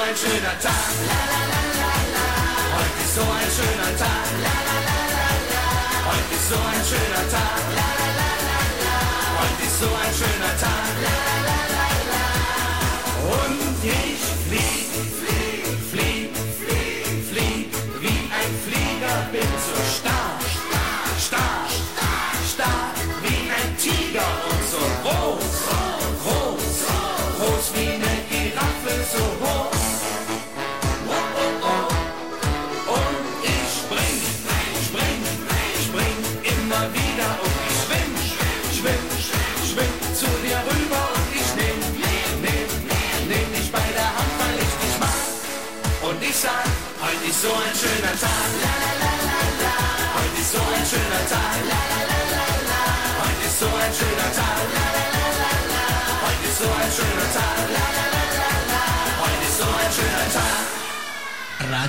ein schöner Tag. La, la, la, la, la. Heute ist so ein schöner Tag. La, la, la, la, la. Heute ist so ein schöner Tag. La, la, la, la, la. Heute ist so ein schöner Tag. La, la, la, la, la. Und jeder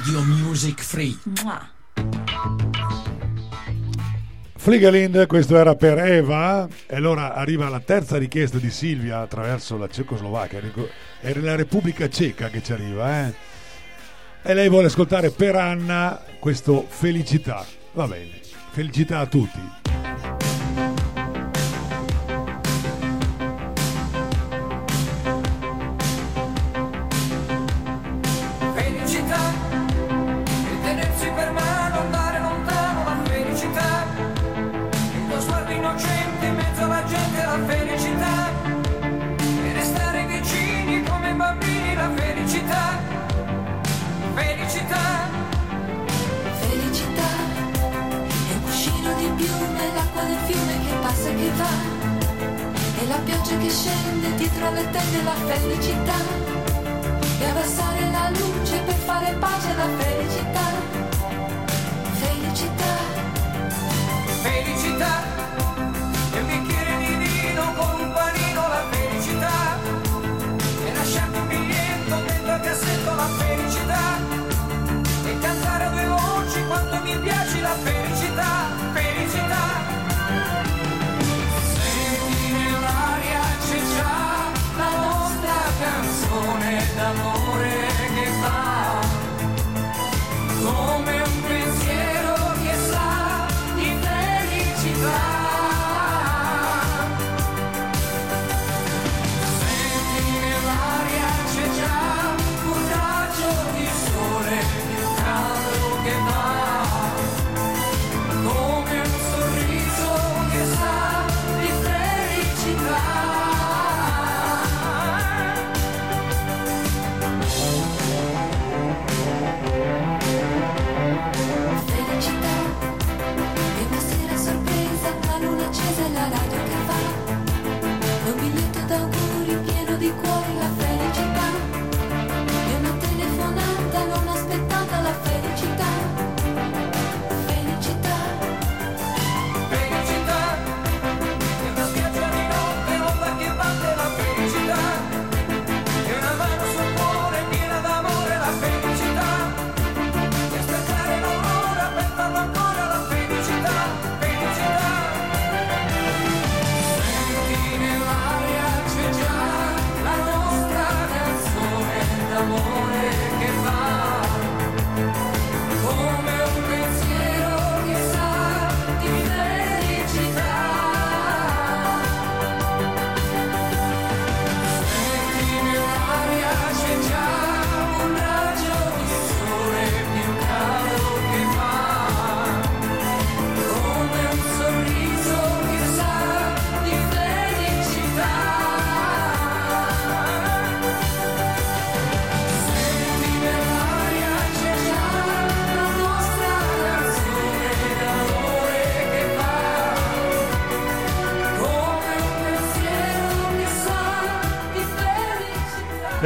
Radio Music Free. Mua. Fligalind, questo era per Eva. E allora arriva la terza richiesta di Silvia attraverso la Cecoslovacchia. È la Repubblica Ceca che ci arriva, eh? E lei vuole ascoltare per Anna questo Felicità. Va bene, felicità a tutti.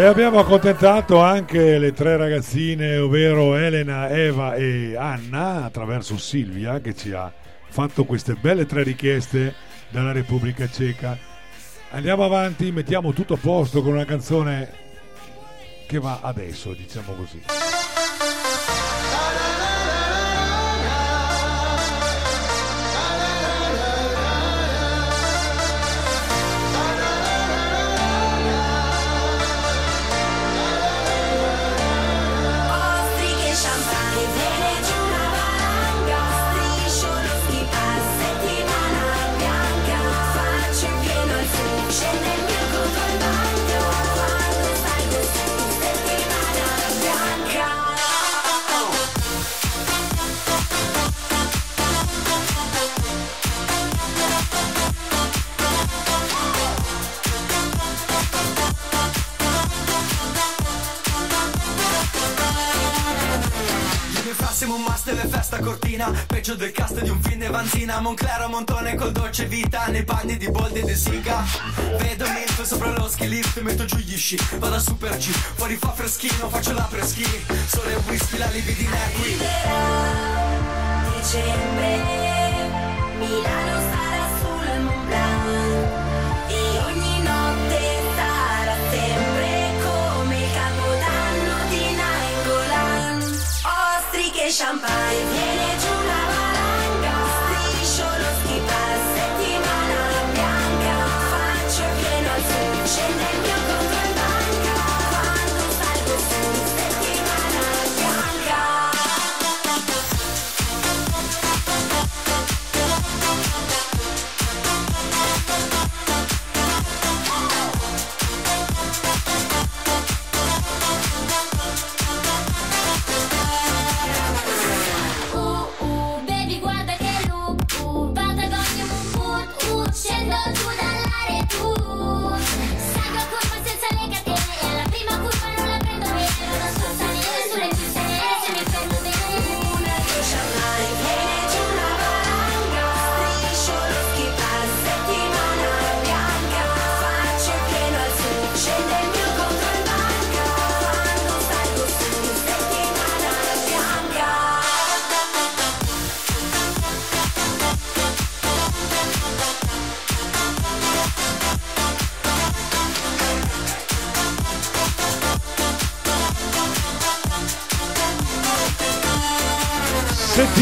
E abbiamo accontentato anche le tre ragazzine, ovvero Elena, Eva e Anna, attraverso Silvia che ci ha fatto queste belle tre richieste dalla Repubblica Ceca. Andiamo avanti, mettiamo tutto a posto con una canzone che va adesso, diciamo così. peggio del cast di un film Vanzina. Monclero Montone col dolce vita Nei panni di Boldi e De Siga Vedo Milf sopra lo ski lift Metto giù gli sci, vado a Super G Fuori fa freschino, faccio la preschi Sole e whisky, la libidina di qui Arriverà dicembre Milano sarà sul Mont Blanc champagne, viene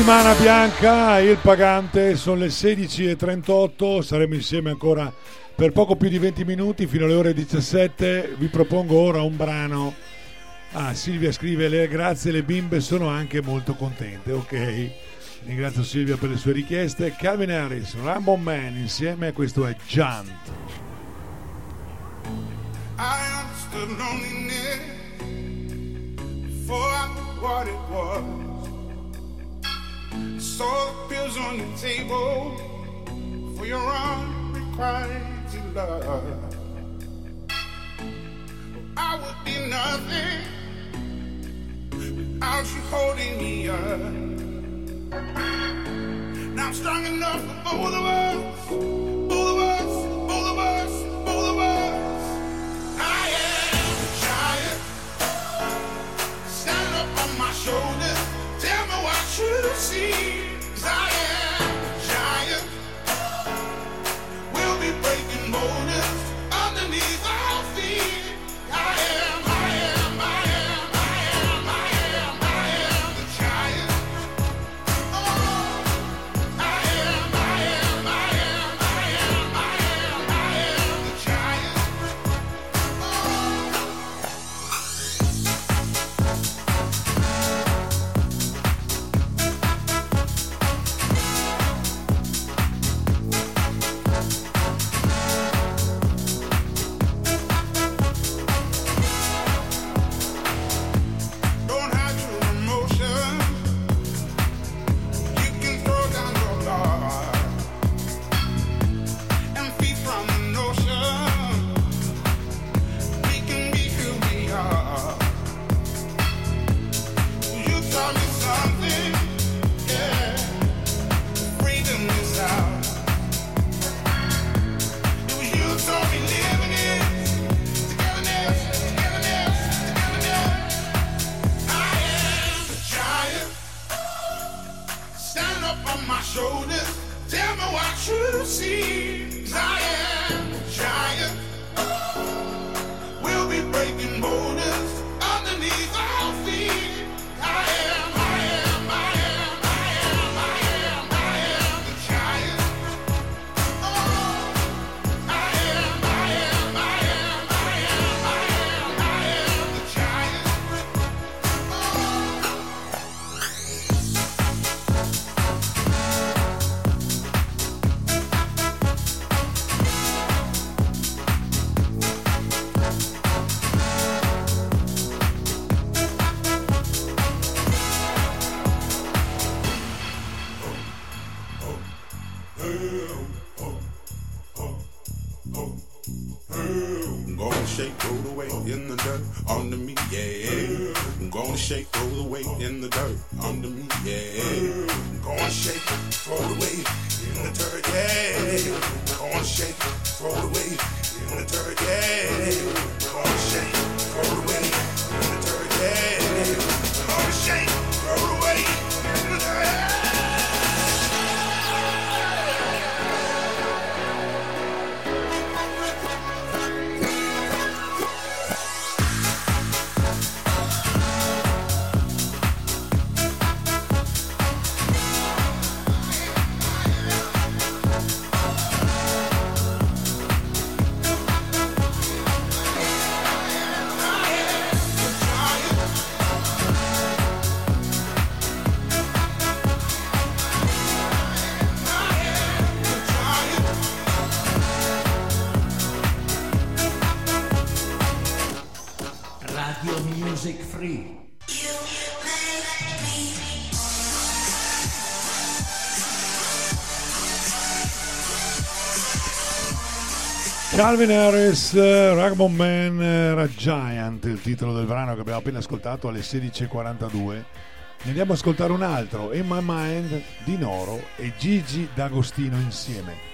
Settimana bianca, il pagante, sono le 16.38, saremo insieme ancora per poco più di 20 minuti fino alle ore 17. Vi propongo ora un brano. Ah, Silvia scrive: Le grazie, le bimbe sono anche molto contente. Ok, ringrazio Silvia per le sue richieste. Calvin Harris, Rambo Man insieme, questo è Giant. I understood loneliness before I knew what it was. Saw the pills on the table for your unrequited love. I would be nothing without you holding me up. Now I'm strong enough for both of us, both of us, both of us, both of us. Up on my shoulders. Tell me what you see. Radio Music Free. Calvin Harris, Ragman Man, era Giant, il titolo del brano che abbiamo appena ascoltato alle 16.42. Ne andiamo ad ascoltare un altro, In My Mind di Noro e Gigi D'Agostino insieme.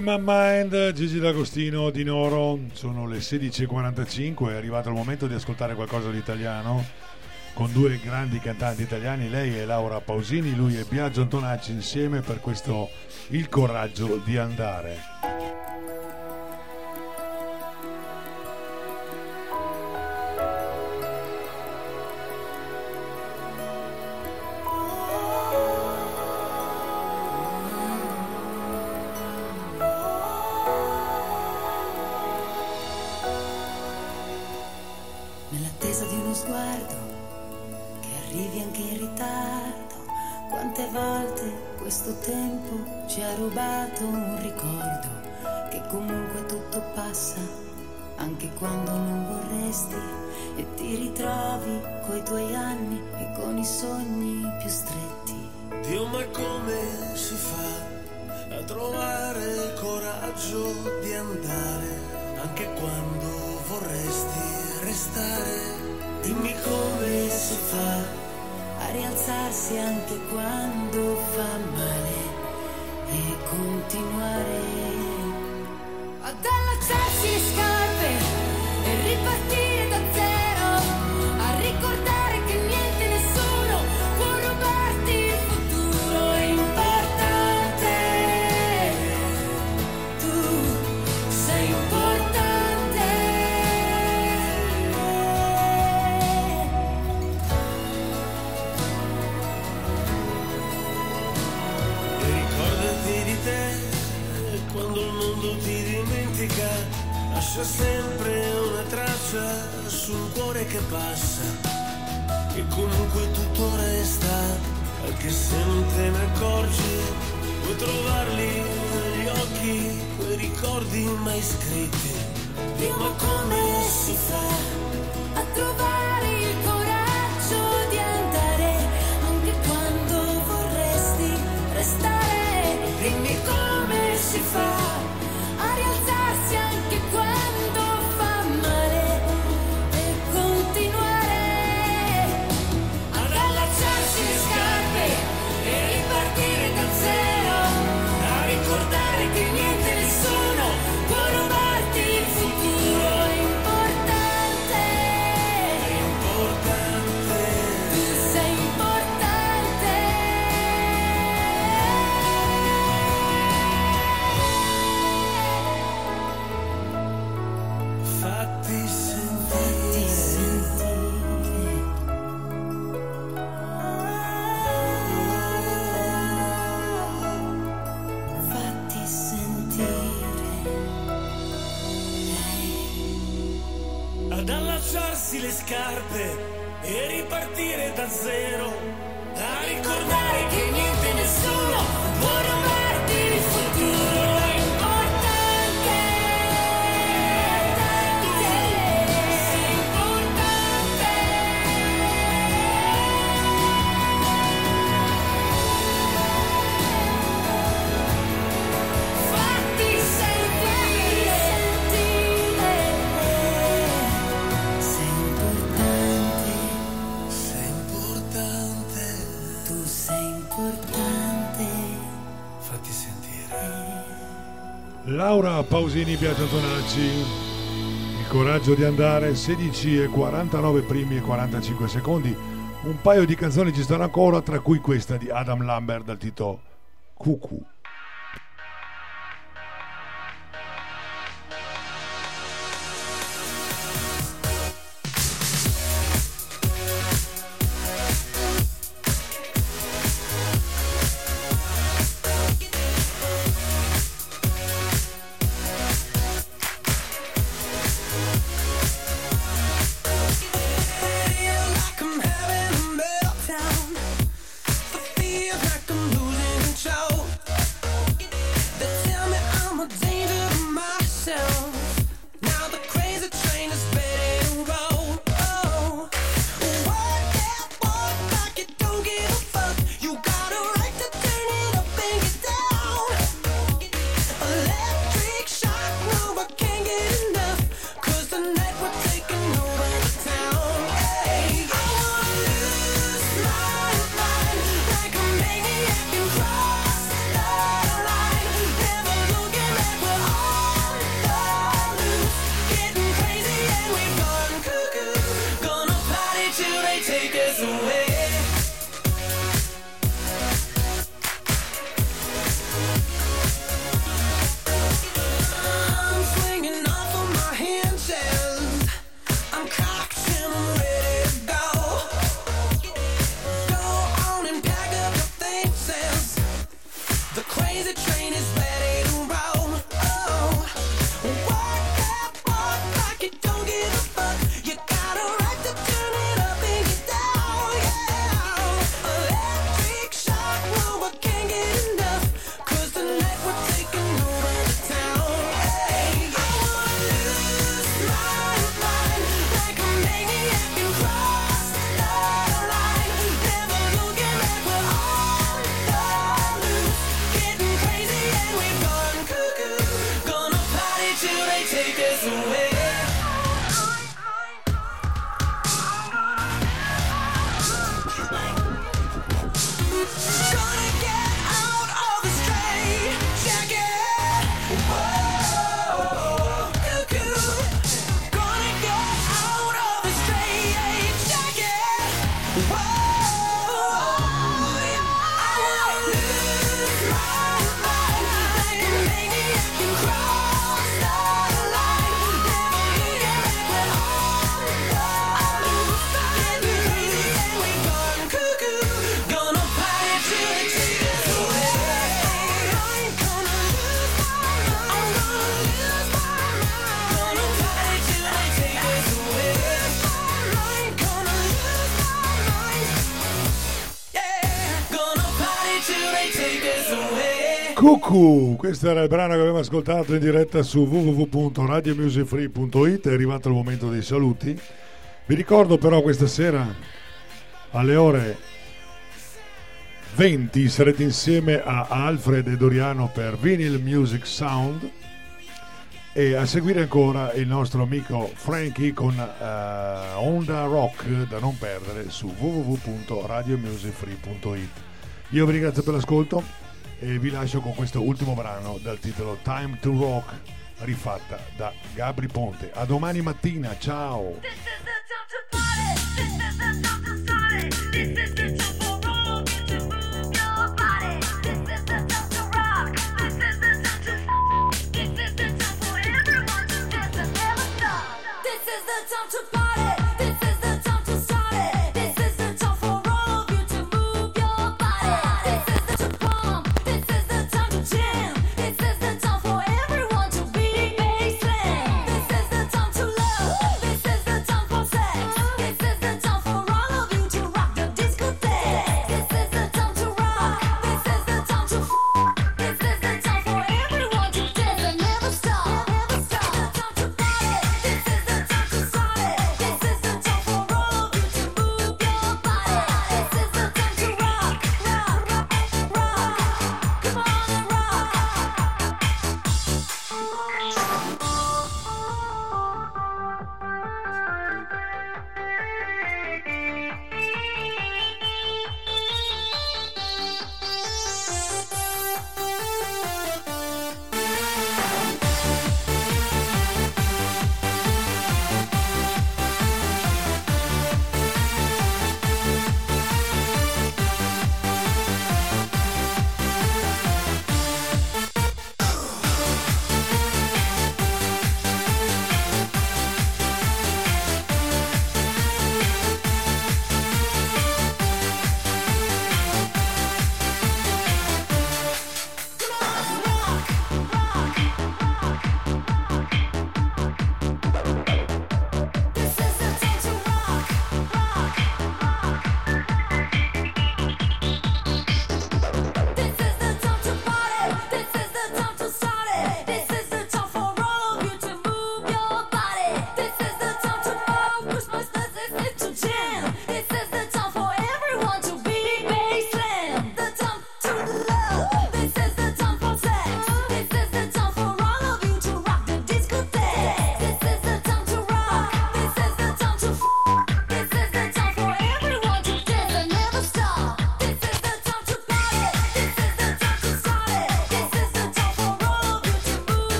In My Mind, Gigi D'Agostino di Noro, sono le 16.45, è arrivato il momento di ascoltare qualcosa di italiano con due grandi cantanti italiani, lei è Laura Pausini, lui è Biagio Antonacci insieme per questo Il coraggio di andare. Laura Pausini Piazza Tonacci. Il coraggio di andare 16 e 49 primi e 45 secondi. Un paio di canzoni ci stanno ancora, tra cui questa di Adam Lambert dal titolo Cuckoo. Ecco, questo era il brano che abbiamo ascoltato in diretta su www.radiomusicfree.it, è arrivato il momento dei saluti. Vi ricordo però questa sera alle ore 20 sarete insieme a Alfred e Doriano per Vinyl Music Sound e a seguire ancora il nostro amico Frankie con uh, Onda Rock da non perdere su www.radiomusicfree.it. Io vi ringrazio per l'ascolto e vi lascio con questo ultimo brano dal titolo Time to Rock, rifatta da Gabri Ponte. A domani mattina, ciao!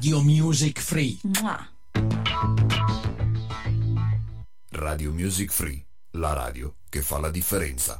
Radio Music Free. Radio Music Free, la radio che fa la differenza.